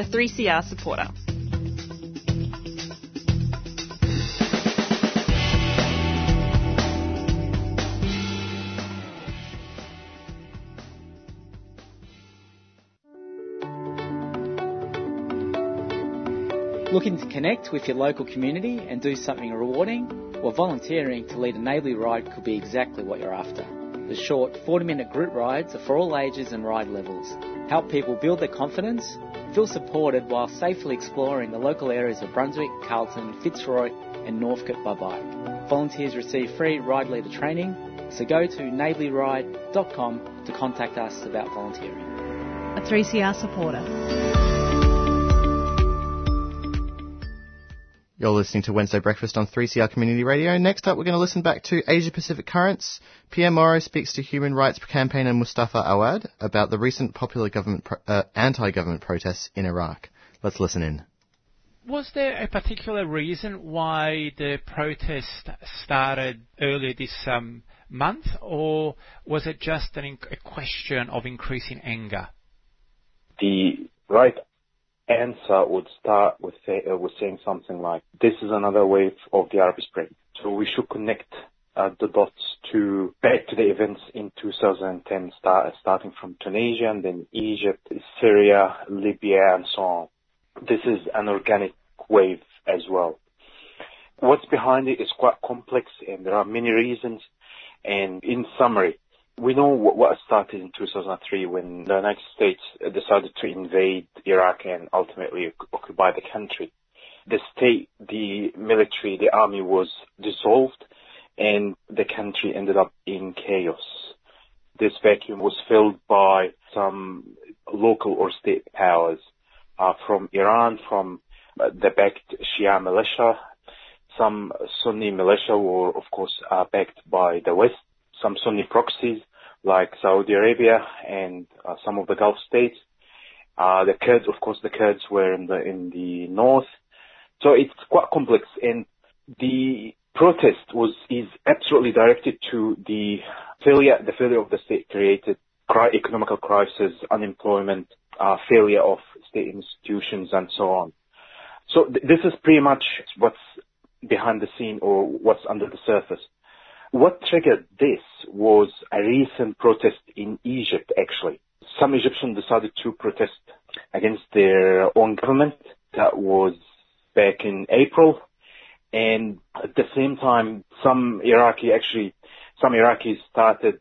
a 3CR supporter. Looking to connect with your local community and do something rewarding? Well, volunteering to lead a neighbourly ride could be exactly what you're after. The short 40 minute group rides are for all ages and ride levels. Help people build their confidence, feel supported while safely exploring the local areas of Brunswick, Carlton, Fitzroy, and Northcote by bike. Volunteers receive free ride leader training, so go to neighbourlyride.com to contact us about volunteering. A 3CR supporter. You're listening to Wednesday Breakfast on 3CR Community Radio. Next up, we're going to listen back to Asia Pacific Currents. Pierre Morrow speaks to human rights campaigner Mustafa Awad about the recent popular government pro- uh, anti-government protests in Iraq. Let's listen in. Was there a particular reason why the protest started earlier this um, month, or was it just an, a question of increasing anger? The right answer would start uh, with saying something like, "This is another wave of the Arab Spring." So we should connect uh, the dots to back to the events in 2010, start, starting from Tunisia and then Egypt, Syria, Libya, and so on. This is an organic wave as well. What's behind it is quite complex, and there are many reasons. And in summary, we know what, started in 2003 when the United States decided to invade Iraq and ultimately occupy the country. The state, the military, the army was dissolved and the country ended up in chaos. This vacuum was filled by some local or state powers uh, from Iran, from uh, the backed Shia militia, some Sunni militia were of course uh, backed by the West, some Sunni proxies like Saudi Arabia and uh, some of the Gulf states. Uh, the Kurds, of course, the Kurds were in the in the north. So it's quite complex, and the protest was is absolutely directed to the failure the failure of the state created cri- economical crisis, unemployment, uh, failure of state institutions, and so on. So th- this is pretty much what's behind the scene or what's under the surface. What triggered this was a recent protest in Egypt, actually. Some Egyptians decided to protest against their own government. That was back in April. And at the same time, some Iraqi actually, some Iraqis started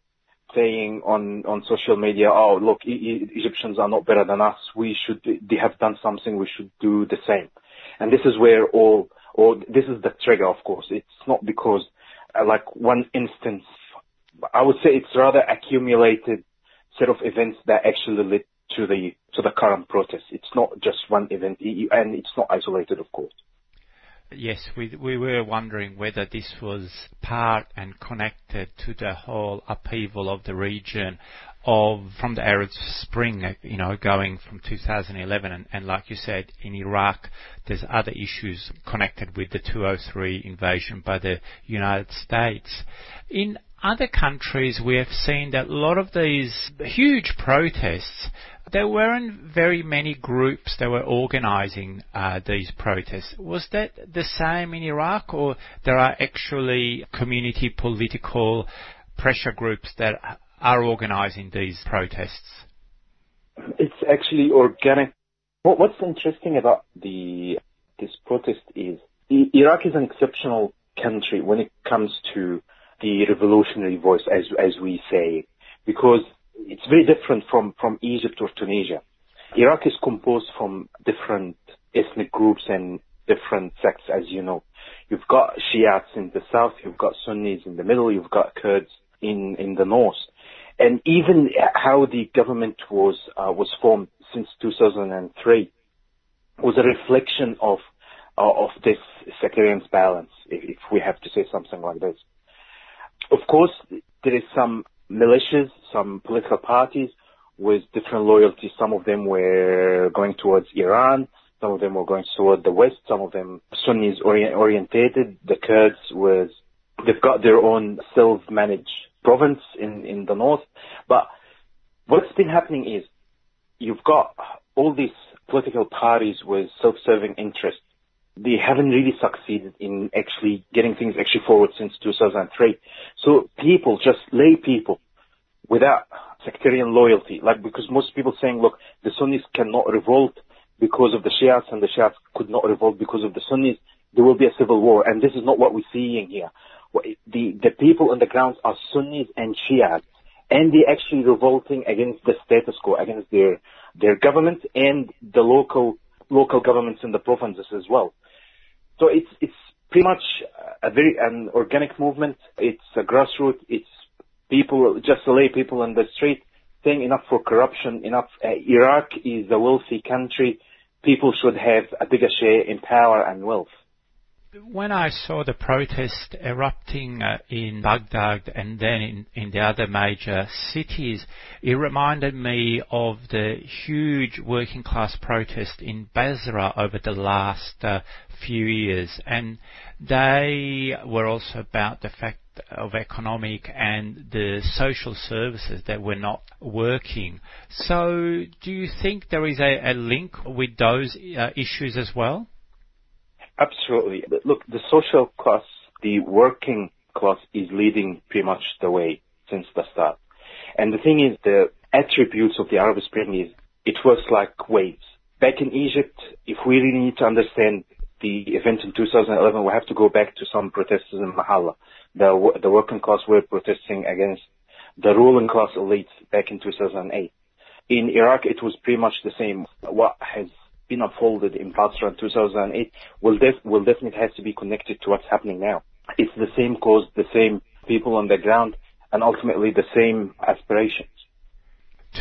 saying on, on social media, oh, look, e- e- Egyptians are not better than us. We should, they have done something. We should do the same. And this is where all, or this is the trigger, of course. It's not because, Uh, like one instance, I would say it's rather accumulated set of events that actually led to the, to the current protest. It's not just one event, and it's not isolated, of course. Yes, we we were wondering whether this was part and connected to the whole upheaval of the region of from the Arab Spring, you know, going from 2011, and, and like you said, in Iraq, there's other issues connected with the 2003 invasion by the United States. In other countries, we have seen that a lot of these huge protests there weren't very many groups that were organizing uh, these protests. Was that the same in Iraq, or there are actually community political pressure groups that are organizing these protests? It's actually organic. What's interesting about the this protest is Iraq is an exceptional country when it comes to the revolutionary voice, as as we say, because it's very different from, from Egypt or Tunisia. Iraq is composed from different ethnic groups and different sects, as you know. You've got Shiites in the south, you've got Sunnis in the middle, you've got Kurds in, in the north. And even how the government was, uh, was formed since 2003 was a reflection of, uh, of this sectarian balance, if, if we have to say something like this. Of course, there is some militias, some political parties with different loyalties. Some of them were going towards Iran. Some of them were going toward the West. Some of them Sunnis orient- orientated. The Kurds was, they've got their own self-managed province in, in the north. But what's been happening is you've got all these political parties with self-serving interests they haven't really succeeded in actually getting things actually forward since 2003. So people, just lay people, without sectarian loyalty, like because most people saying, look, the Sunnis cannot revolt because of the Shiites and the Shiites could not revolt because of the Sunnis, there will be a civil war. And this is not what we're seeing here. The, the people on the ground are Sunnis and Shiites and they're actually revolting against the status quo, against their, their government and the local, local governments in the provinces as well. So it's it's pretty much a very an organic movement. It's a grassroots. It's people, just lay people in the street saying enough for corruption. Enough. Uh, Iraq is a wealthy country. People should have a bigger share in power and wealth when I saw the protest erupting uh, in Baghdad and then in, the other major cities, it reminded me of the huge working class protest in Basra over the last uh, few years. And they were also about the fact of economic and the social services that were not working. So do you think there is a, a link with those uh, issues as well? Absolutely. Look, the social class, the working class is leading pretty much the way since the start. And the thing is, the attributes of the Arab Spring is it works like waves. Back in Egypt, if we really need to understand the event in 2011, we have to go back to some protesters in Mahalla. The, the working class were protesting against the ruling class elites back in 2008. In Iraq, it was pretty much the same. What has been unfolded in Basra in 2008 will, def- will definitely have to be connected to what's happening now. It's the same cause, the same people on the ground, and ultimately the same aspirations.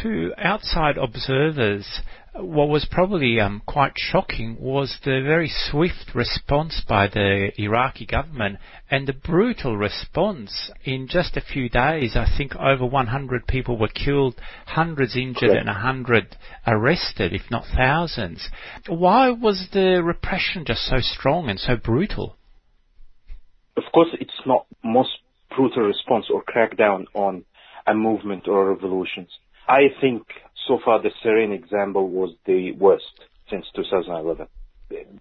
To outside observers, what was probably um, quite shocking was the very swift response by the Iraqi government and the brutal response. In just a few days, I think over 100 people were killed, hundreds injured, and 100 arrested, if not thousands. Why was the repression just so strong and so brutal? Of course, it's not most brutal response or crackdown on a movement or revolutions. I think so far the Syrian example was the worst since 2011.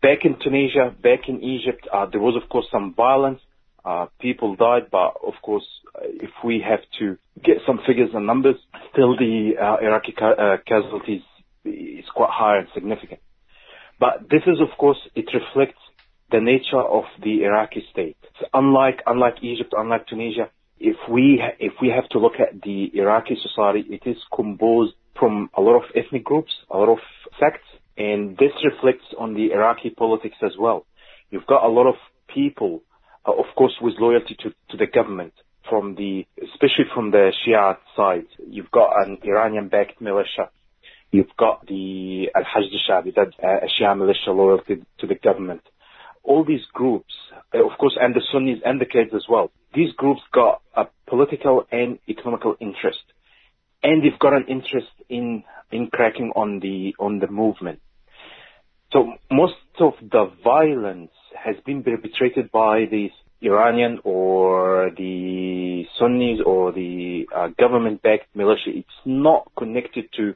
Back in Tunisia, back in Egypt, uh, there was of course some violence, uh, people died, but of course, uh, if we have to get some figures and numbers, still the uh, Iraqi ca- uh, casualties is quite high and significant. But this is, of course, it reflects the nature of the Iraqi state. So unlike unlike Egypt, unlike Tunisia, if we ha- if we have to look at the Iraqi society, it is composed from a lot of ethnic groups, a lot of sects, and this reflects on the Iraqi politics as well. You've got a lot of people, uh, of course, with loyalty to, to the government, from the especially from the Shia side. You've got an Iranian-backed militia. You've got the Al-Hashd Shaabi, that uh, Shia militia loyal to, to the government all these groups, uh, of course, and the Sunnis and the Kurds as well, these groups got a political and economical interest. And they've got an interest in, in cracking on the, on the movement. So most of the violence has been perpetrated by these Iranian or the Sunnis or the uh, government-backed militia. It's not connected to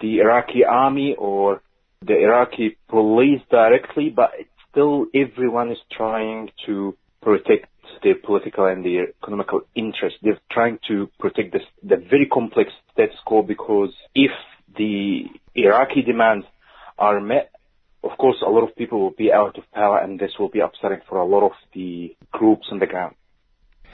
the Iraqi army or the Iraqi police directly, but still everyone is trying to protect their political and their economical interests. They're trying to protect this, the very complex status quo because if the Iraqi demands are met, of course, a lot of people will be out of power and this will be upsetting for a lot of the groups on the ground.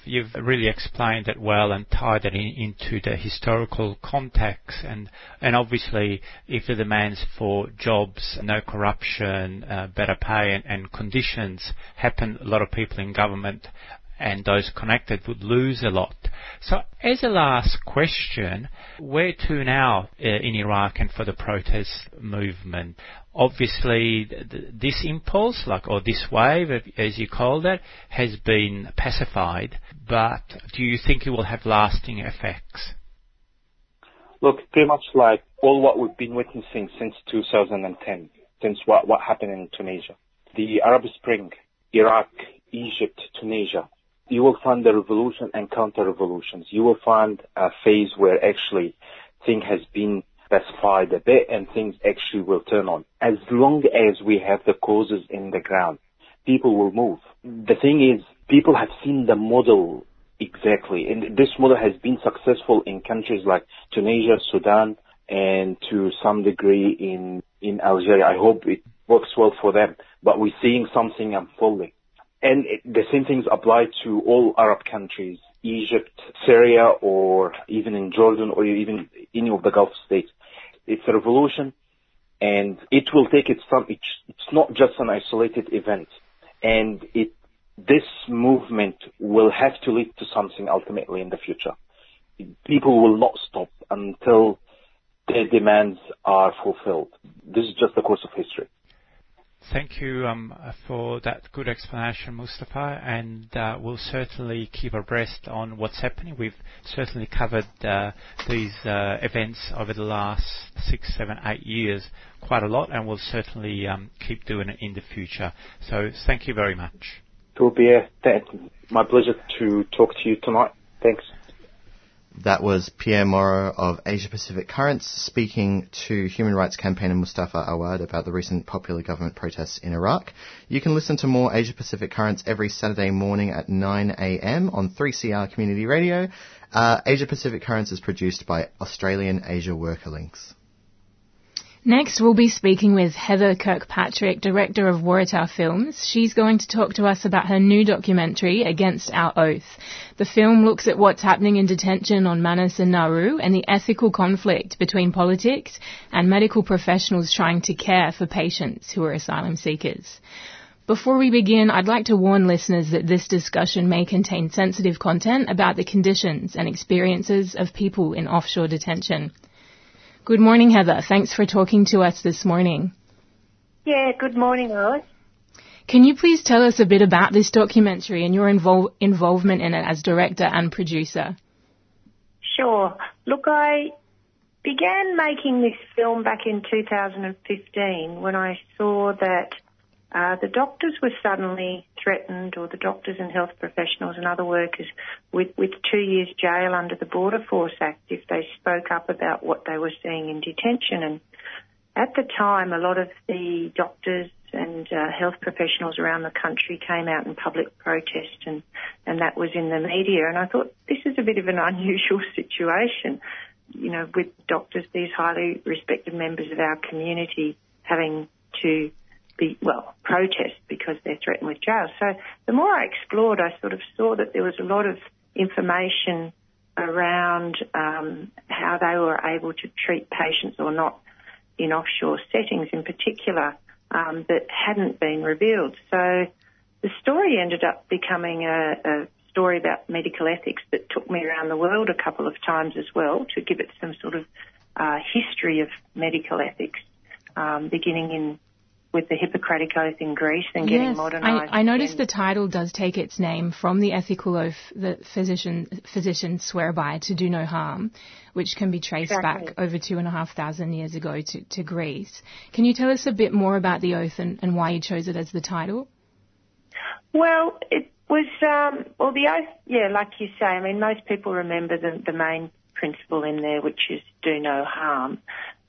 You've really explained it well and tied it in, into the historical context and, and obviously if the demands for jobs, no corruption, uh, better pay and, and conditions happen, a lot of people in government and those connected would lose a lot. So as a last question, where to now uh, in Iraq and for the protest movement? Obviously, this impulse, like, or this wave, as you called it, has been pacified, but do you think it will have lasting effects? Look, pretty much like all what we've been witnessing since 2010, since what, what happened in Tunisia. The Arab Spring, Iraq, Egypt, Tunisia, you will find the revolution and counter-revolutions. You will find a phase where actually thing has been specified a bit and things actually will turn on. As long as we have the causes in the ground, people will move. The thing is, people have seen the model exactly, and this model has been successful in countries like Tunisia, Sudan, and to some degree in, in Algeria. I hope it works well for them, but we're seeing something unfolding. And it, the same things apply to all Arab countries, Egypt, Syria, or even in Jordan, or even any of the Gulf states. It's a revolution, and it will take its time. It's, it's not just an isolated event, and it this movement will have to lead to something ultimately in the future. People will not stop until their demands are fulfilled. This is just the course of history. Thank you um, for that good explanation, Mustafa, and uh, we'll certainly keep abreast on what's happening. We've certainly covered uh, these uh, events over the last six, seven, eight years quite a lot, and we'll certainly um, keep doing it in the future. So thank you very much. It will be a, my pleasure to talk to you tonight. Thanks. That was Pierre Moreau of Asia Pacific Currents speaking to human rights campaigner Mustafa Awad about the recent popular government protests in Iraq. You can listen to more Asia Pacific Currents every Saturday morning at 9am on 3CR Community Radio. Uh, Asia Pacific Currents is produced by Australian Asia Worker Links. Next, we'll be speaking with Heather Kirkpatrick, director of Waratah Films. She's going to talk to us about her new documentary, Against Our Oath. The film looks at what's happening in detention on Manus and Nauru and the ethical conflict between politics and medical professionals trying to care for patients who are asylum seekers. Before we begin, I'd like to warn listeners that this discussion may contain sensitive content about the conditions and experiences of people in offshore detention. Good morning, Heather. Thanks for talking to us this morning. Yeah, good morning, Alice. Can you please tell us a bit about this documentary and your invol- involvement in it as director and producer? Sure. Look, I began making this film back in 2015 when I saw that uh, the doctors were suddenly threatened, or the doctors and health professionals and other workers, with, with two years jail under the Border Force Act if they spoke up about what they were seeing in detention. And at the time, a lot of the doctors and uh, health professionals around the country came out in public protest, and and that was in the media. And I thought this is a bit of an unusual situation, you know, with doctors, these highly respected members of our community, having to be well protest because they're threatened with jail. So the more I explored, I sort of saw that there was a lot of information around um, how they were able to treat patients or not in offshore settings in particular um, that hadn't been revealed. So the story ended up becoming a, a story about medical ethics that took me around the world a couple of times as well to give it some sort of uh, history of medical ethics, um, beginning in with the Hippocratic Oath in Greece and getting yes, modernised. I, I noticed the title does take its name from the ethical oath that physician, physicians swear by to do no harm, which can be traced Exactly. back over two and a half thousand years ago to, to Greece. Can you tell us a bit more about the oath and, and why you chose it as the title? Well, it was, um, well, the oath, yeah, like you say, I mean, most people remember the, the main principle in there, which is do no harm.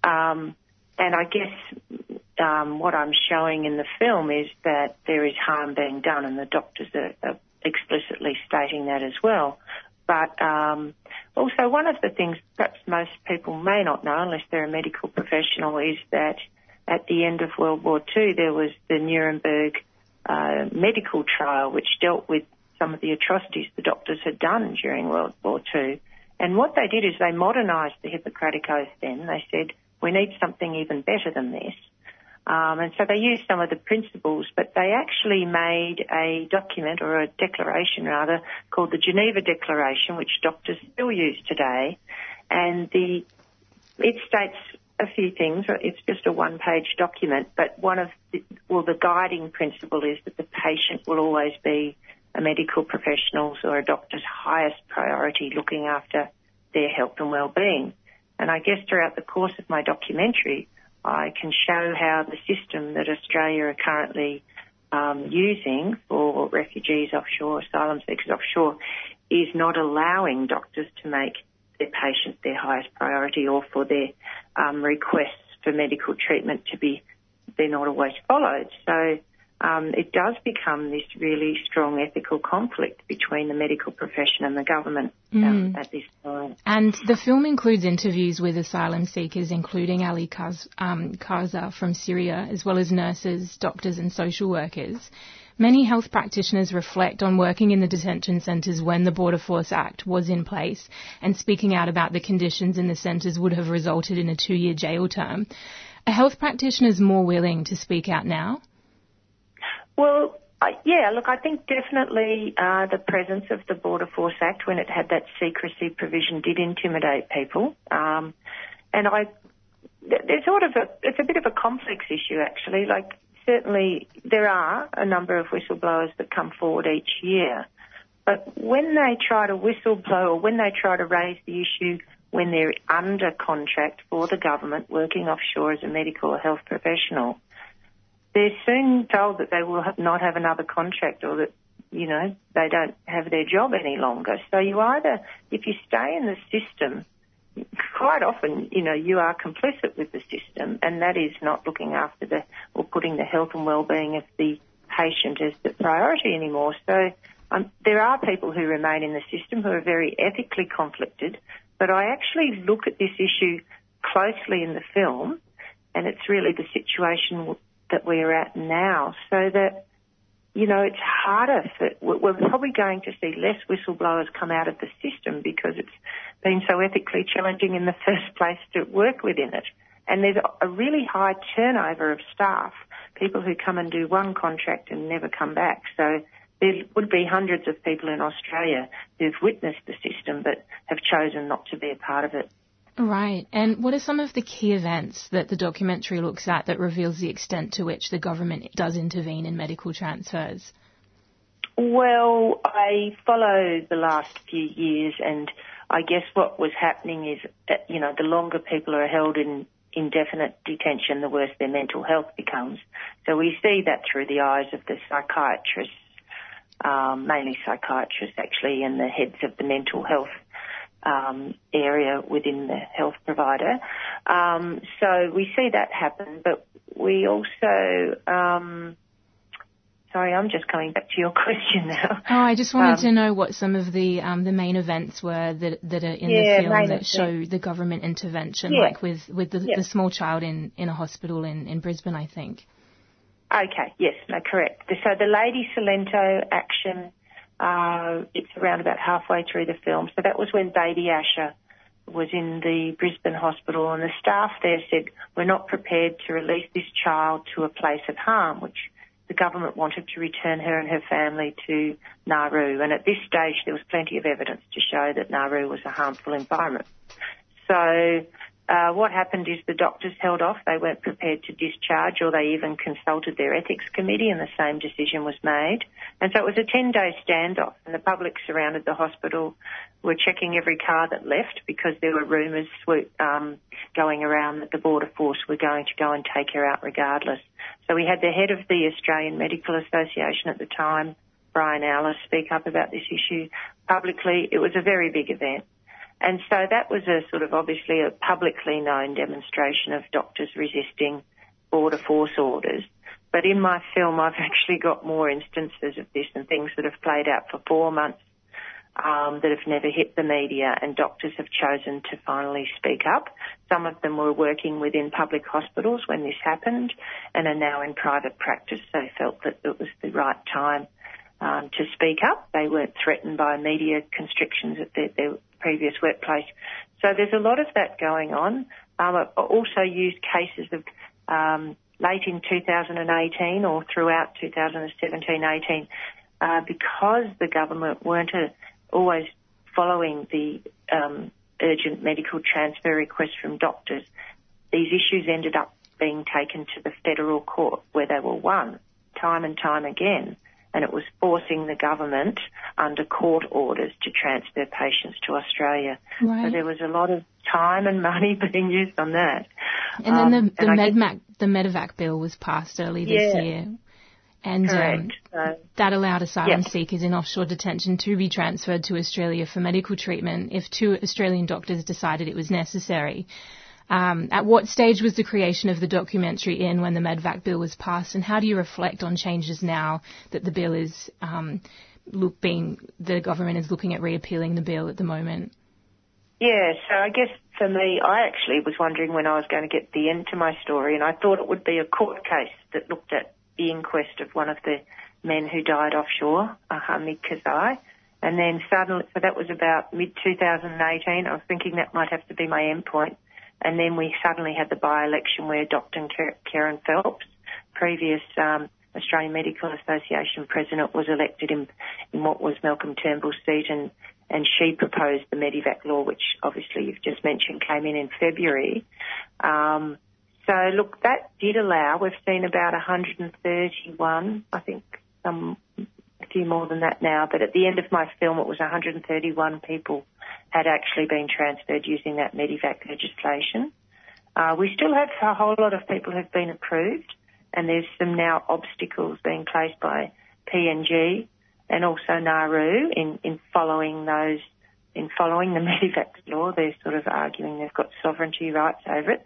Um, and I guess um, what I'm showing in the film is that there is harm being done, and the doctors are, are explicitly stating that as well. But um, also, one of the things perhaps most people may not know, unless they're a medical professional, is that at the end of World War II, there was the Nuremberg uh, medical trial, which dealt with some of the atrocities the doctors had done during World War II. And what they did is they modernised the Hippocratic Oath then. They said, we need something even better than this. Um, and so they used some of the principles, but they actually made a document or a declaration rather called the Geneva Declaration, which doctors still use today. And the, it states a few things. It's just a one-page document, but one of the, well, the guiding principle is that the patient will always be a medical professional's or a doctor's highest priority looking after their health and well-being. And I guess throughout the course of my documentary, I can show how the system that Australia are currently um, using for refugees offshore, asylum seekers offshore, is not allowing doctors to make their patients their highest priority or for their um, requests for medical treatment to be, they're not always followed. So um, it does become this really strong ethical conflict between the medical profession and the government um, Mm. at this time. And the film includes interviews with asylum seekers, including Ali Kaz, um, Kaza from Syria, as well as nurses, doctors, and social workers. Many health practitioners reflect on working in the detention centres when the Border Force Act was in place, and speaking out about the conditions in the centres would have resulted in a two year jail term. Are health practitioners more willing to speak out now? Well, I yeah, look, I think definitely uh, the presence of the Border Force Act when it had that secrecy provision did intimidate people. Um, and I, th- there's sort of a, it's a bit of a complex issue actually. Like certainly there are a number of whistleblowers that come forward each year. But when they try to whistleblow or when they try to raise the issue when they're under contract for the government working offshore as a medical or health professional, they're soon told that they will have not have another contract or that, you know, they don't have their job any longer. So you either, if you stay in the system, quite often, you know, you are complicit with the system and that is not looking after the, or putting the health and well-being of the patient as the priority anymore. So um, there are people who remain in the system who are very ethically conflicted, but I actually look at this issue closely in the film and it's really the situation that we're at now so that you know, it's harder for, we're we're probably going to see less whistleblowers come out of the system because it's been so ethically challenging in the first place to work within it. And there's a really high turnover of staff, people who come and do one contract and never come back. So there would be hundreds of people in Australia who've witnessed the system but have chosen not to be a part of it. Right. And what are some of the key events that the documentary looks at that reveals the extent to which the government does intervene in medical transfers? Well, I follow the last few years, and I guess what was happening is, that, you know, the longer people are held in indefinite detention, the worse their mental health becomes. So we see that through the eyes of the psychiatrists, um, mainly psychiatrists actually, and the heads of the mental health um, area within the health provider. Um, so we see that happen, but we also, um, sorry, I'm just coming back to your question now. Oh, I just wanted Um, to know what some of the um, the main events were that that are in Yeah, the film that events. show the government intervention, Yeah. like with with the, Yeah. the small child in in a hospital in in Brisbane, I think. Okay, yes, no, correct. So the Lady Cilento action, uh, it's around about halfway through the film. So that was when baby Asha was in the Brisbane hospital and the staff there said, we're not prepared to release this child to a place of harm, which the government wanted to return her and her family to Nauru. And at this stage, there was plenty of evidence to show that Nauru was a harmful environment. So uh, what happened is the doctors held off. They weren't prepared to discharge, or they even consulted their ethics committee, and the same decision was made. And so it was a 10-day standoff, and the public surrounded the hospital were checking every car that left because there were rumours um, going around that the border force were going to go and take her out regardless. So we had the head of the Australian Medical Association at the time, Brian Ellis, speak up about this issue publicly. It was a very big event. And so that was a sort of obviously a publicly known demonstration of doctors resisting border force orders. But in my film, I've actually got more instances of this and things that have played out for four months um, that have never hit the media, and doctors have chosen to finally speak up. Some of them were working within public hospitals when this happened and are now in private practice. So felt that it was the right time um, to speak up. They weren't threatened by media constrictions at their, their previous workplace. So there's a lot of that going on. Um, I also used cases of um, late in 2018 or throughout 2017-18 uh, because the government weren't uh always following the um, urgent medical transfer request from doctors. These issues ended up being taken to the federal court where they were won time and time again and it was forcing the government under court orders to transfer patients to Australia. So there was a lot of time and money being used on that. And then Um, the the and I guess- the Medevac bill was passed early this Yeah. year, and um, So- that allowed asylum Yeah. seekers in offshore detention to be transferred to Australia for medical treatment if two Australian doctors decided it was necessary. Um, at what stage was the creation of the documentary in when the Medevac bill was passed, and how do you reflect on changes now that the bill is um, look being the government is looking at reappealing the bill at the moment? Yeah, so I guess for me, I actually was wondering when I was going to get the end to my story, and I thought it would be a court case that looked at the inquest of one of the men who died offshore, Hamid Khazaei. And then suddenly, so that was about mid 2018. I was thinking that might have to be my endpoint. And then we suddenly had the by-election where Dr. Kerryn Phelps, previous um, Australian Medical Association president, was elected in, in what was Malcolm Turnbull's seat, and, and she proposed the Medivac law, which obviously you've just mentioned came in in February. Um, so look, that did allow. We've seen about 131, I think, some few more than that now. But at the end of my film, it was 131 people had actually been transferred using that Medivac legislation. Uh, we still have a whole lot of people who've been approved, and there's some now obstacles being placed by PNG and also Nauru in, in following those, in following the Medivac law. They're sort of arguing they've got sovereignty rights over it,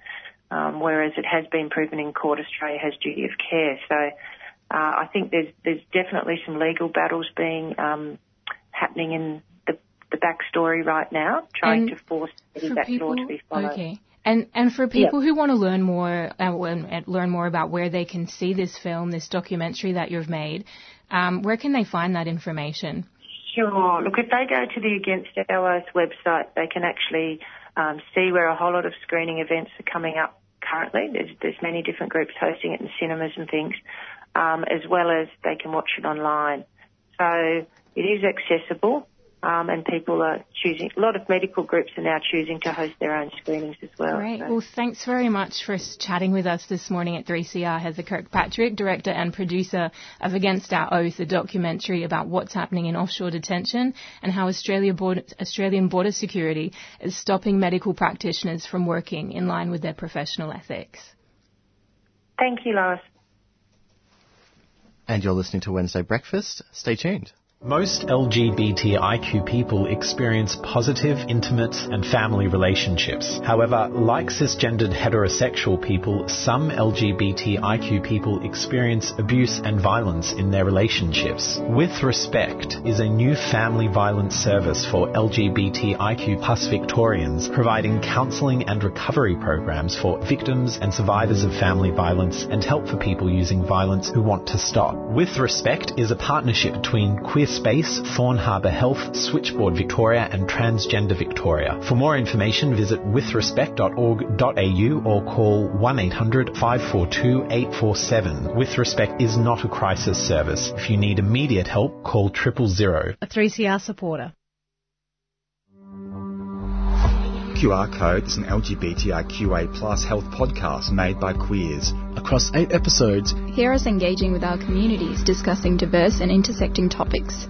um, whereas it has been proven in court Australia has duty of care. So uh, I think there's there's definitely some legal battles being um, happening in the the backstory right now, trying And to force for Medivac law to be followed. Okay. And and for people who want to learn more uh, and learn more about where they can see this film, this documentary that you've made, um, where can they find that information? Sure. Look, if they go to the Against Our website, they can actually um, see where a whole lot of screening events are coming up currently. There's, there's many different groups hosting it in cinemas and things, as well as they can watch it online. So it is accessible. Um, and people are choosing, a lot of medical groups are now choosing to host their own screenings as well. Great. So- Well, thanks very much for chatting with us this morning at 3CR. Heather Kirkpatrick, director and producer of Against Our Oath, a documentary about what's happening in offshore detention and how Australia border, Australian border security is stopping medical practitioners from working in line with their professional ethics. Thank you, Lois. And you're listening to Wednesday Breakfast. Stay tuned. Most LGBTIQ people experience positive, intimate, and family relationships. However, like cisgendered heterosexual people, some LGBTIQ people experience abuse and violence in their relationships. With Respect is a new family violence service for LGBTIQ plus Victorians, providing counselling and recovery programs for victims and survivors of family violence and help for people using violence who want to stop. With Respect is a partnership between Queer Space, Thorn Harbour Health, Switchboard Victoria, and Transgender Victoria. For more information, visit withrespect.org.au or call 1800 542 847. With Respect is not a crisis service. If you need immediate help, call triple zero. A 3CR supporter. QR Code is an LGBTIQA plus health podcast made by queers. Across eight episodes, Hear us engaging with our communities, discussing diverse and intersecting topics.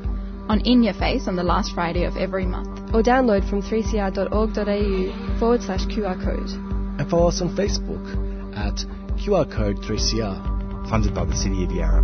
On In Your Face on the last Friday of every month. Or download from 3cr.org.au forward slash QR code. and follow us on Facebook at QR Code 3CR. Funded by the City of Yarra.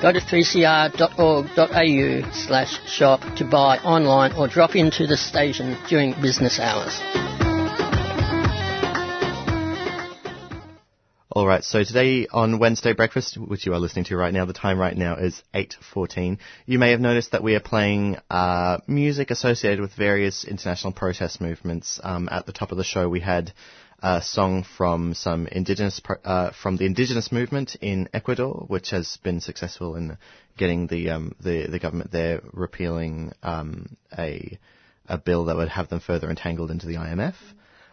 Go to 3cr.org.au slash shop to buy online or drop into the station during business hours. All right, so today on Wednesday Breakfast, which you are listening to right now, the time right now is 8.14. You may have noticed that we are playing uh, music associated with various international protest movements. Um, at the top of the show, we had a song from some indigenous, uh, from the indigenous movement in Ecuador, which has been successful in getting the um, the, the government there repealing um, a a bill that would have them further entangled into the IMF.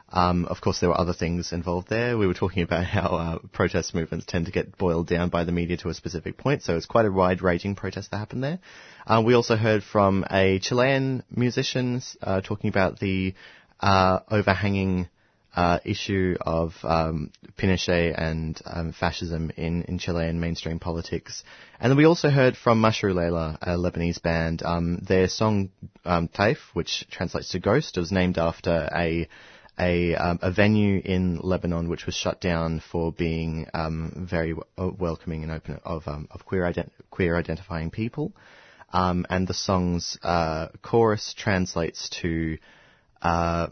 Um, of course, there were other things involved there. We were talking about how uh, protest movements tend to get boiled down by the media to a specific point, so it's quite a wide-ranging protest that happened there. Uh, we also heard from a Chilean musician uh, talking about the uh, overhanging uh, issue of um, Pinochet and um, fascism in, in Chilean mainstream politics. And then we also heard from Mashrou' Leila, a Lebanese band. Um, their song um, Taif, which translates to ghost, was named after a a, um, a venue in Lebanon which was shut down for being um, very w- uh, welcoming and open of um, of queer ident- queer identifying people. Um, and the song's uh, chorus translates to uh,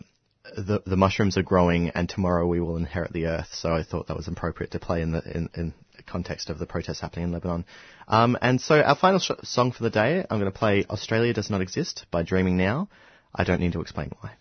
the the mushrooms are growing and tomorrow we will inherit the earth. So I thought that was appropriate to play in the in, in context of the protests happening in Lebanon. Um, and so our final sh- song for the day, I'm going to play "Australia Does Not Exist" by Dreaming Now. I don't need to explain why.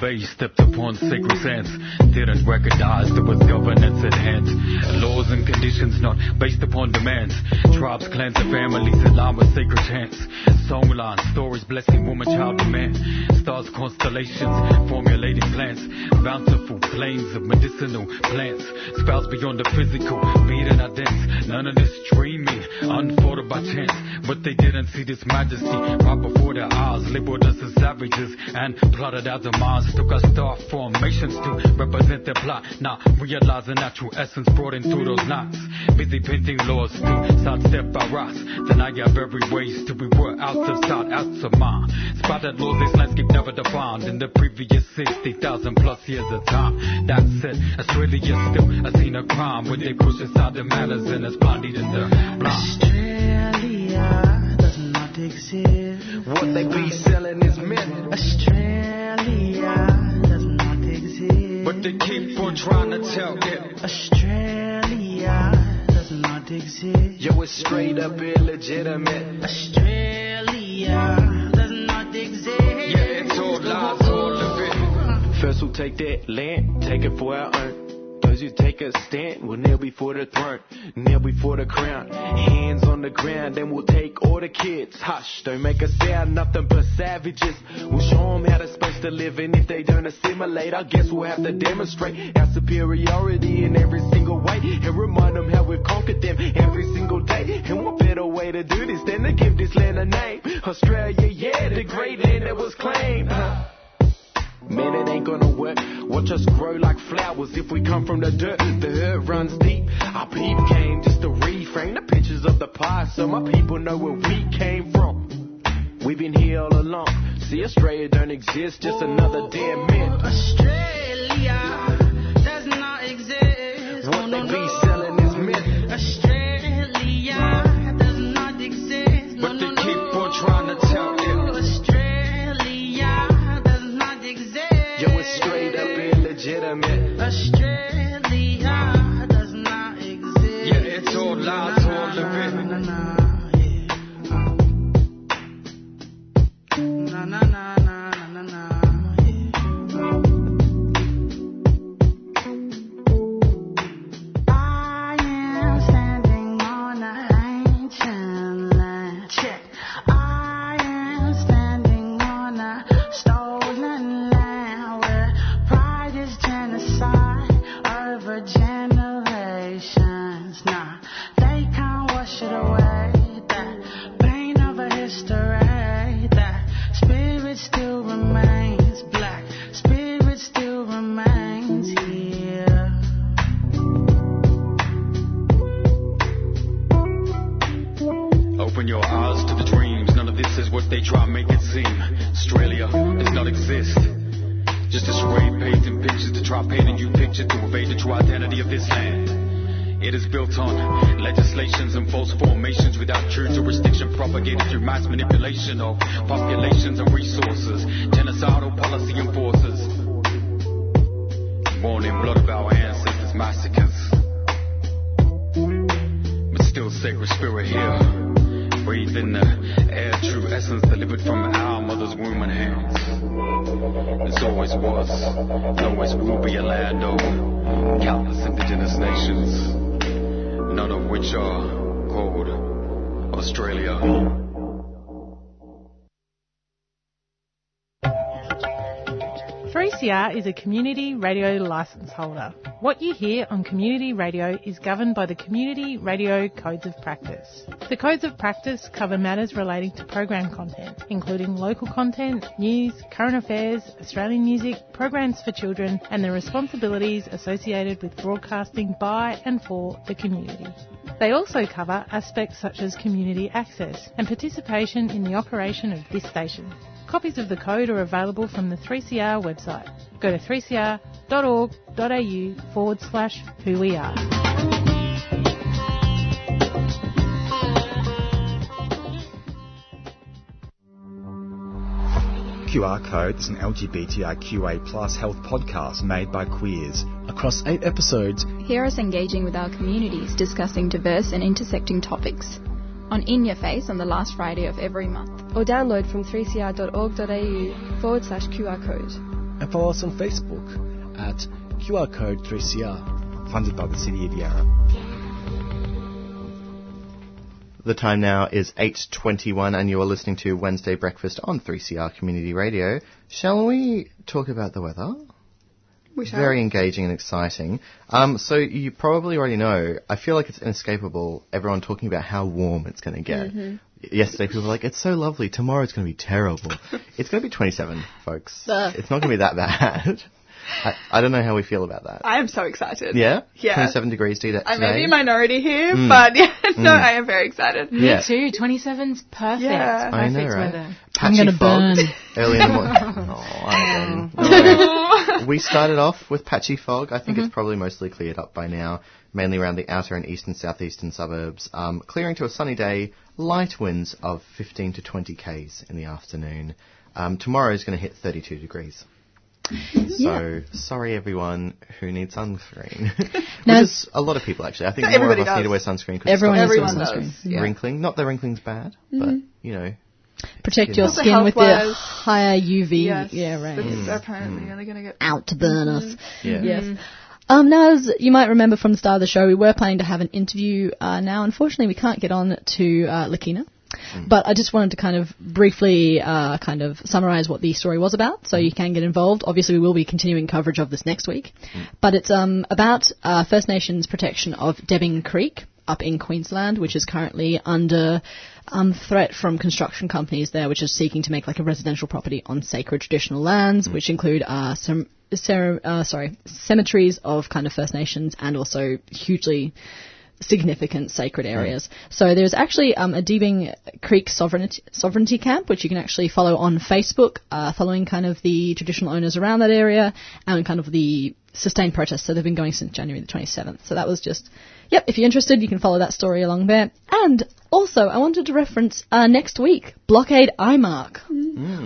Bay, stepped upon sacred sands. Didn't recognize there was governance at hand. Laws and conditions not based upon demands. Tribes, clans, and families line with sacred chants. Songlines, stories blessing woman, child, and man. Stars, constellations, formulating plans. Bountiful plains of medicinal plants. Spells beyond the physical, beating our dance. None of this dreaming, unfolded by chance. But they didn't see this majesty right before their eyes. Labeled us as savages and plotted out the demise. Took our star formations to represent their plot. Not realizing natural essence brought in through those knots. Busy painting laws to sidestep our then i have every ways to be were out of sight, out of mind. Spotted laws this landscape never defined in the previous 60,000 plus years near the top. That's it, that's still. I seen a crime when they push inside the manners and it's bloodied in the block. Australia does not exist. What they be selling is men. Australia does not exist. But they keep on trying to tell it. Australia does not exist. Yo, it's straight up illegitimate. Australia. First we'll take that land, take it for our own. Those who take a stand will kneel before the throne, kneel before the crown. Hands on the ground, then we'll take all the kids. Hush, don't make a sound, nothing but savages. We'll show them how they're supposed to live, and if they don't assimilate, I guess we'll have to demonstrate our superiority in every single way. And remind them how we've conquered them every single day. And what better way to do this than to give this land a name? Australia, yeah, the great land that was claimed. Man, it ain't gonna work. Watch us grow like flowers if we come from the dirt. The hurt runs deep. Our peep came just to reframe the pictures of the past so my people know where we came from. We've been here all along. See, Australia don't exist, just another damn myth. Australia does not exist. What they be selling is myth. Australia does not exist. But they keep on trying to it's they try to make it seem. Australia does not exist. Just a spray painting pictures to try painting you picture to evade the true identity of this land. It is built on legislations and false formations without true jurisdiction propagated through mass manipulation of populations and resources, genocidal policy enforcers. Born in blood of our ancestors' massacres. But still sacred spirit here. Breathe in the uh, air, true essence delivered from our mother's womb and hands. This always was, always will be a land of countless indigenous nations, none of which are called Australia. 3CR is a community radio licence holder. What you hear on community radio is governed by the Community Radio Codes of Practice. The Codes of Practice cover matters relating to program content, including local content, news, current affairs, Australian music, programs for children, and the responsibilities associated with broadcasting by and for the community. They also cover aspects such as community access and participation in the operation of this station. Copies of the code are available from the 3CR website. Go to 3cr.org.au forward slash who we are. QR Code is an LGBTIQA plus health podcast made by queers. Across eight episodes, Hear us engaging with our communities discussing diverse and intersecting topics. On In Your Face on the last Friday of every month. Or download from 3cr.org.au forward slash QR code. and follow us on Facebook at QR Code 3CR. Funded by the City of Yarra. The time now is 8.21 and you are listening to Wednesday Breakfast on 3CR Community Radio. Shall we talk about the weather? We shall. Very engaging and exciting. Um, so you probably already know, I feel like it's inescapable, everyone talking about how warm it's going to get. Mm-hmm. Yesterday people were like, it's so lovely, tomorrow it's going to be terrible. it's going to be 27, folks. Ugh. It's not going to be that bad. I, I don't know how we feel about that. I am so excited. Yeah? Yeah. 27 degrees today? I may be a minority here, Mm. but yeah, no, Mm. I am very excited. Yeah. Me too. 27's perfect. Yeah. I know, Perfect right? weather. Patchy I'm gonna fog burn. Early in the morning. oh, I don't know. we started off with patchy fog. I think it's probably mostly cleared up by now, mainly around the outer and eastern southeastern suburbs. Um, clearing to a sunny day, light winds of 15 to 20 k's in the afternoon. Um, tomorrow is going to hit 32 degrees. So sorry, everyone who needs sunscreen. Now- Which is a lot of people actually. I think Not more of everybody us need to wear does. sunscreen because Everyone needs to wear Everyone sunscreen. does. Yeah. wrinkling. Not that wrinkling's bad, but you know. Protect your health. skin with the health-wise, higher UV Yes. yeah rays. It's apparently only going to get out to burn us. Yeah. Yes. Um, now, as you might remember from the start of the show, we were planning to have an interview. Uh, now, unfortunately, we can't get on to uh, Lakina. But I just wanted to kind of briefly uh, kind of summarise what the story was about, so you can get involved. Obviously, we will be continuing coverage of this next week, but it's um, about uh, First Nations protection of Deebing Creek up in Queensland, which is currently under um, threat from construction companies there, which are seeking to make like a residential property on sacred traditional lands, which include uh, some cer- uh, sorry cemeteries of kind of First Nations and also hugely significant sacred areas. So there's actually um, a Deebing Creek sovereignty, sovereignty camp, which you can actually follow on Facebook, uh, following kind of the traditional owners around that area and kind of the sustained protests. So they've been going since January the 27th. So that was just, yep, if you're interested, you can follow that story along there. And also, I wanted to reference uh, next week, Blockade IMARC.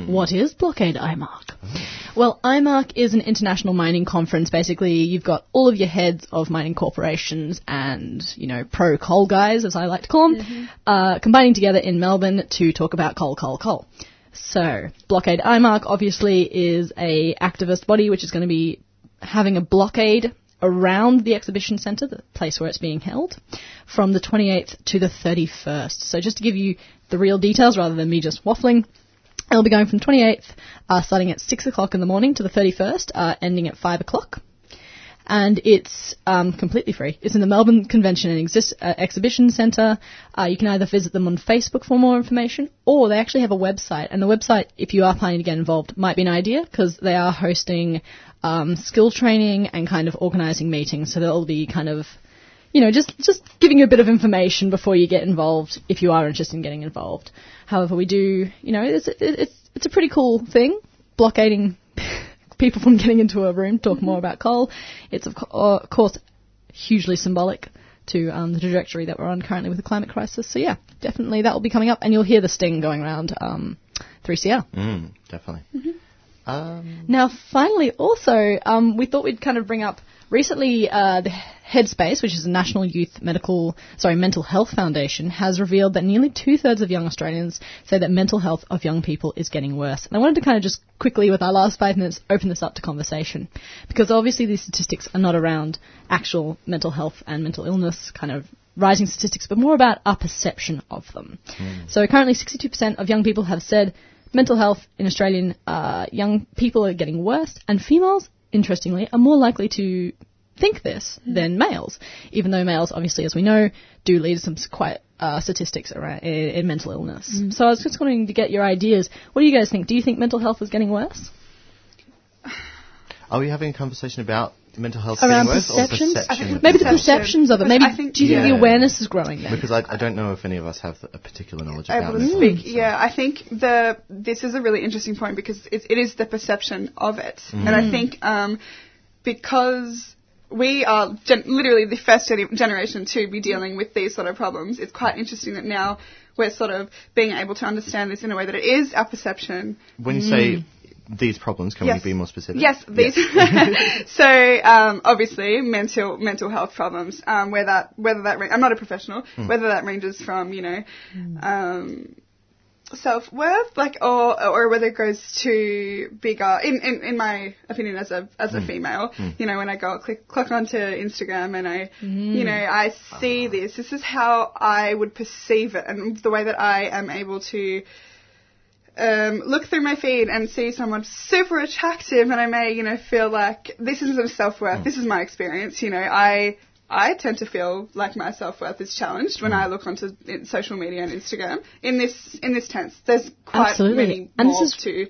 What is Blockade IMARC? Well, IMARC is an international mining conference. Basically, you've got all of your heads of mining corporations and, you know, pro coal guys, as I like to call them, uh, combining together in Melbourne to talk about coal, coal, coal. So, Blockade IMARC obviously is a activist body which is going to be having a blockade around the exhibition centre, the place where it's being held, from the 28th to the 31st. So just to give you the real details rather than me just waffling, it'll be going from 28th, uh, starting at 6 o'clock in the morning to the 31st, uh, ending at 5 o'clock. And it's um, completely free. It's in the Melbourne Convention and Exis- uh, Exhibition Centre. Uh, you can either visit them on Facebook for more information, or they actually have a website. And the website, if you are planning to get involved, might be an idea because they are hosting um, skill training and kind of organising meetings. So they'll be kind of, you know, just just giving you a bit of information before you get involved if you are interested in getting involved. However, we do, you know, it's it's it's a pretty cool thing, blockading people from getting into a room talk more about coal. It's of, co- uh, of course hugely symbolic to um, the trajectory that we're on currently with the climate crisis. So yeah, definitely that will be coming up, and you'll hear the sting going around um, 3CR. Mm, definitely. Um, Now, finally, also, um, we thought we'd kind of bring up recently uh, the Headspace, which is a National Youth Medical, sorry, Mental Health Foundation, has revealed that nearly two thirds of young Australians say that mental health of young people is getting worse. And I wanted to kind of just quickly, with our last five minutes, open this up to conversation because obviously these statistics are not around actual mental health and mental illness kind of rising statistics, but more about our perception of them. So currently, 62% of young people have said mental health in Australian uh, young people are getting worse, and females, interestingly, are more likely to think this mm. than males, even though males, obviously, as we know, do lead to some quite uh, statistics around in, in mental illness. Mm. So I was just wanting to get your ideas. What do you guys think? Do you think mental health is getting worse? are we having a conversation about mental health Around getting worse perceptions? or perception? Maybe the perceptions of it. Maybe I think- do you think Yeah. the awareness is growing then? Because I, I don't know if any of us have a particular knowledge about able to mental speak. Yeah, I think the this is a really interesting point because it, it is the perception of it, Mm. and I think um, because we are gen- literally the first gen- generation to be dealing with these sort of problems, it's quite interesting that now we're sort of being able to understand this in a way that it is our perception. When you say these problems, can Yes. we be more specific? Yes, these. so um, obviously, mental mental health problems. Um, where that whether that ra- I'm not a professional. Hmm. Whether that ranges from you know. Um, Self worth, like, or or whether it goes to bigger, in, in, in my opinion, as a as a Hmm. female, Hmm. you know, when I go click click onto Instagram and I, Mm. you know, I see this. This is how I would perceive it, and the way that I am able to um, look through my feed and see someone super attractive, and I may, you know, feel like this isn't self worth. This is my experience. You know, I I tend to feel like my self worth is challenged when I look onto social media and Instagram. In this in this tense, there's quite Absolutely. many And this more is- to.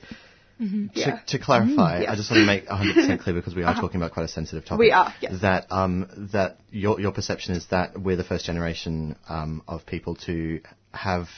Yeah. To, to clarify, Mm. Yeah. I just want to make 100% clear because we are Uh-huh. talking about quite a sensitive topic. We are, yes. That um, that your your perception is that we're the first generation um, of people to have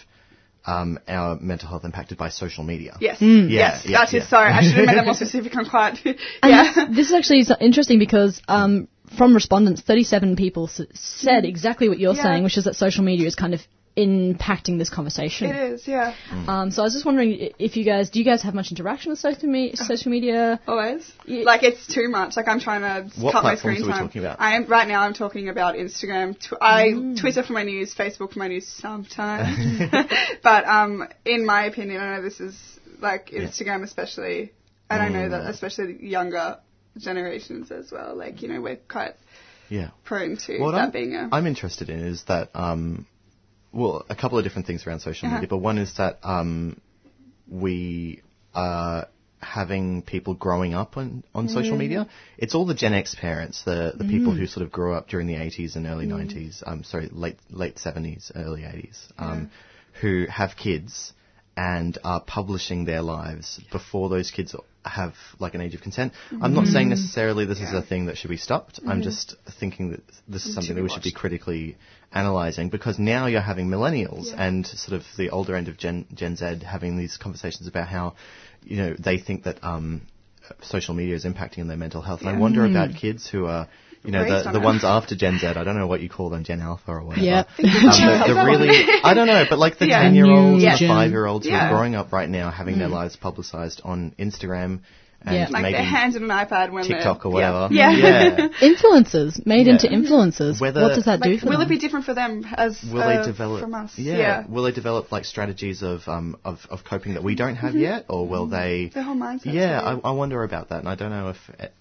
um, our mental health impacted by social media. Yes, Mm. Yeah, yes, yeah, that is yeah. sorry. I should have made that more specific. I'm quite. Yeah. this, this is actually interesting because um, from respondents, 37 people s- said exactly what you're Yeah. saying, which is that social media is kind of impacting this conversation. It is, yeah. Um, so I was just wondering if you guys do you guys have much interaction with social, me- social media? Always. Like it's too much. Like I'm trying to What cut my platforms screen are we time. talking about? I am right now. I'm talking about Instagram. Tw- I Mm. Twitter for my news, Facebook for my news sometimes. but um, in my opinion, I know this is like Instagram especially, and I know that Mm. especially younger generations as well. Like you know we're quite Yeah. prone to What that I'm, being a I'm interested in is that, um, well, a couple of different things around social Uh-huh. media, but one is that um, we are having people growing up on, on social Mm. media. It's all the Gen X parents, the, the people Mm. who sort of grew up during the 80s and early Mm. 90s, um, sorry, late, late 70s, early 80s, um, who have kids and are publishing their lives before those kids have like an age of consent. I'm not saying Mhm. necessarily this is a thing that should be stopped. I'm Mhm. just thinking that this is something that be we should be critically analyzing because now you're having millennials Yeah. and sort of the older end of Gen Gen Z having these conversations about how you know they think that um, social media is impacting on their mental health. And I wonder Mm. about kids who are you know the, on the ones after Gen Z. I don't know what you call them, Gen Alpha or whatever. Yeah. Um, the, the really I don't know, but like the Yeah. ten year olds, Yeah. the five year olds who are growing up right now having their Mm. lives publicized on Instagram and Yeah. like maybe their hands on an iPad when TikTok they're, or whatever. Yeah. Yeah. Influencers made Yeah. into influencers. Whether- what does that do Like, for will them? it be different for them as Will uh, they develop from us? Yeah. Will they develop like strategies of um of, of coping that we don't have Mhm. yet, or will they? Their whole mindset. Yeah, I, I wonder about that, and I don't know if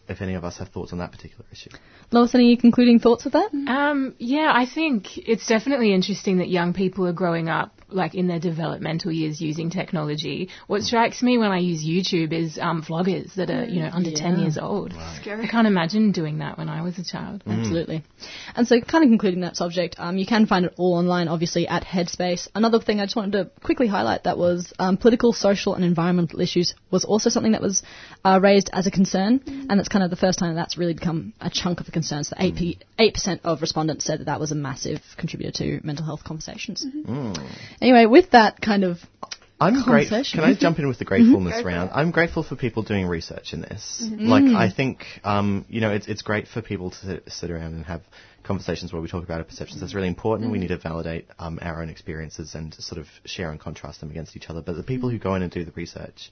if any of us have thoughts on that particular issue. Lois, any concluding thoughts of that? Um, yeah, I think it's definitely interesting that young people are growing up like in their developmental years using technology. What strikes me when I use YouTube is um, vloggers that are you know under ten years old. Scary. I can't imagine doing that when I was a child. Absolutely. And so, kind of concluding that subject, um, you can find it all online, obviously, at Headspace. Another thing I just wanted to quickly highlight that was um, political, social, and environmental issues was also something that was uh, raised as a concern, and that's kind of the first time that's really become a chunk of a concern. So, eight percent of respondents said that that was a massive contributor to mental health conversations. Anyway, with that kind of I'm grateful. Can I jump in with the gratefulness Mhm. Round? I'm grateful for people doing research in this. Mhm. Like, Mm. I think, um, you know, it's, it's great for people to sit, around and have conversations where we talk about our perceptions. That's really important. We Mhm. need to validate um, our own experiences and sort of share and contrast them against each other. But the people who go in and do the research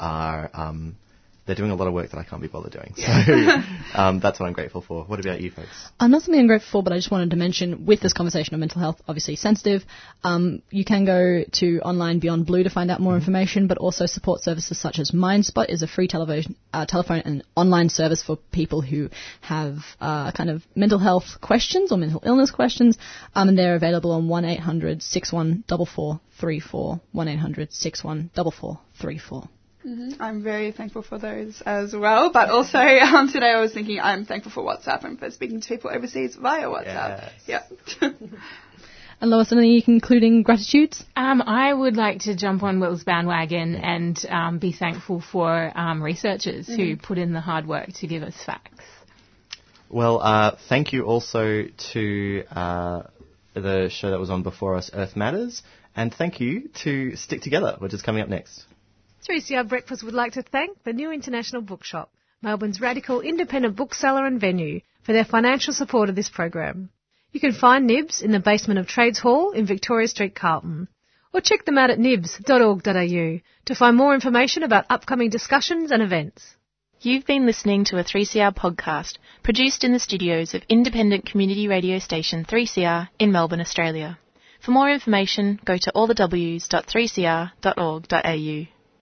are, um, they're doing a lot of work that I can't be bothered doing. So um, that's what I'm grateful for. What about you folks? Uh, not something I'm grateful for, but I just wanted to mention with this conversation of mental health, obviously sensitive, um, you can go to online Beyond Blue to find out more information, but also support services such as MindSpot is a free television, uh, telephone and online service for people who have uh, kind of mental health questions or mental illness questions, um, and they're available on 1-800 614434 1-800 614434 Mhm. I'm very thankful for those as well. But also um, today I was thinking I'm thankful for WhatsApp and for speaking to people overseas via WhatsApp. Yeah. And Lois, any concluding gratitudes? Um, I would like to jump on Will's bandwagon and um, be thankful for um, researchers who Mhm. put in the hard work to give us facts. Well, uh, thank you also to uh, the show that was on before us, Earth Matters, and thank you to Stick Together, which is coming up next. 3CR Breakfast would like to thank the New International Bookshop, Melbourne's radical independent bookseller and venue, for their financial support of this program. You can find Nibs in the basement of Trades Hall in Victoria Street, Carlton, or check them out at nibs.org.au to find more information about upcoming discussions and events. You've been listening to a 3CR podcast produced in the studios of independent community radio station 3CR in Melbourne, Australia. For more information, go to allthews.3cr.org.au.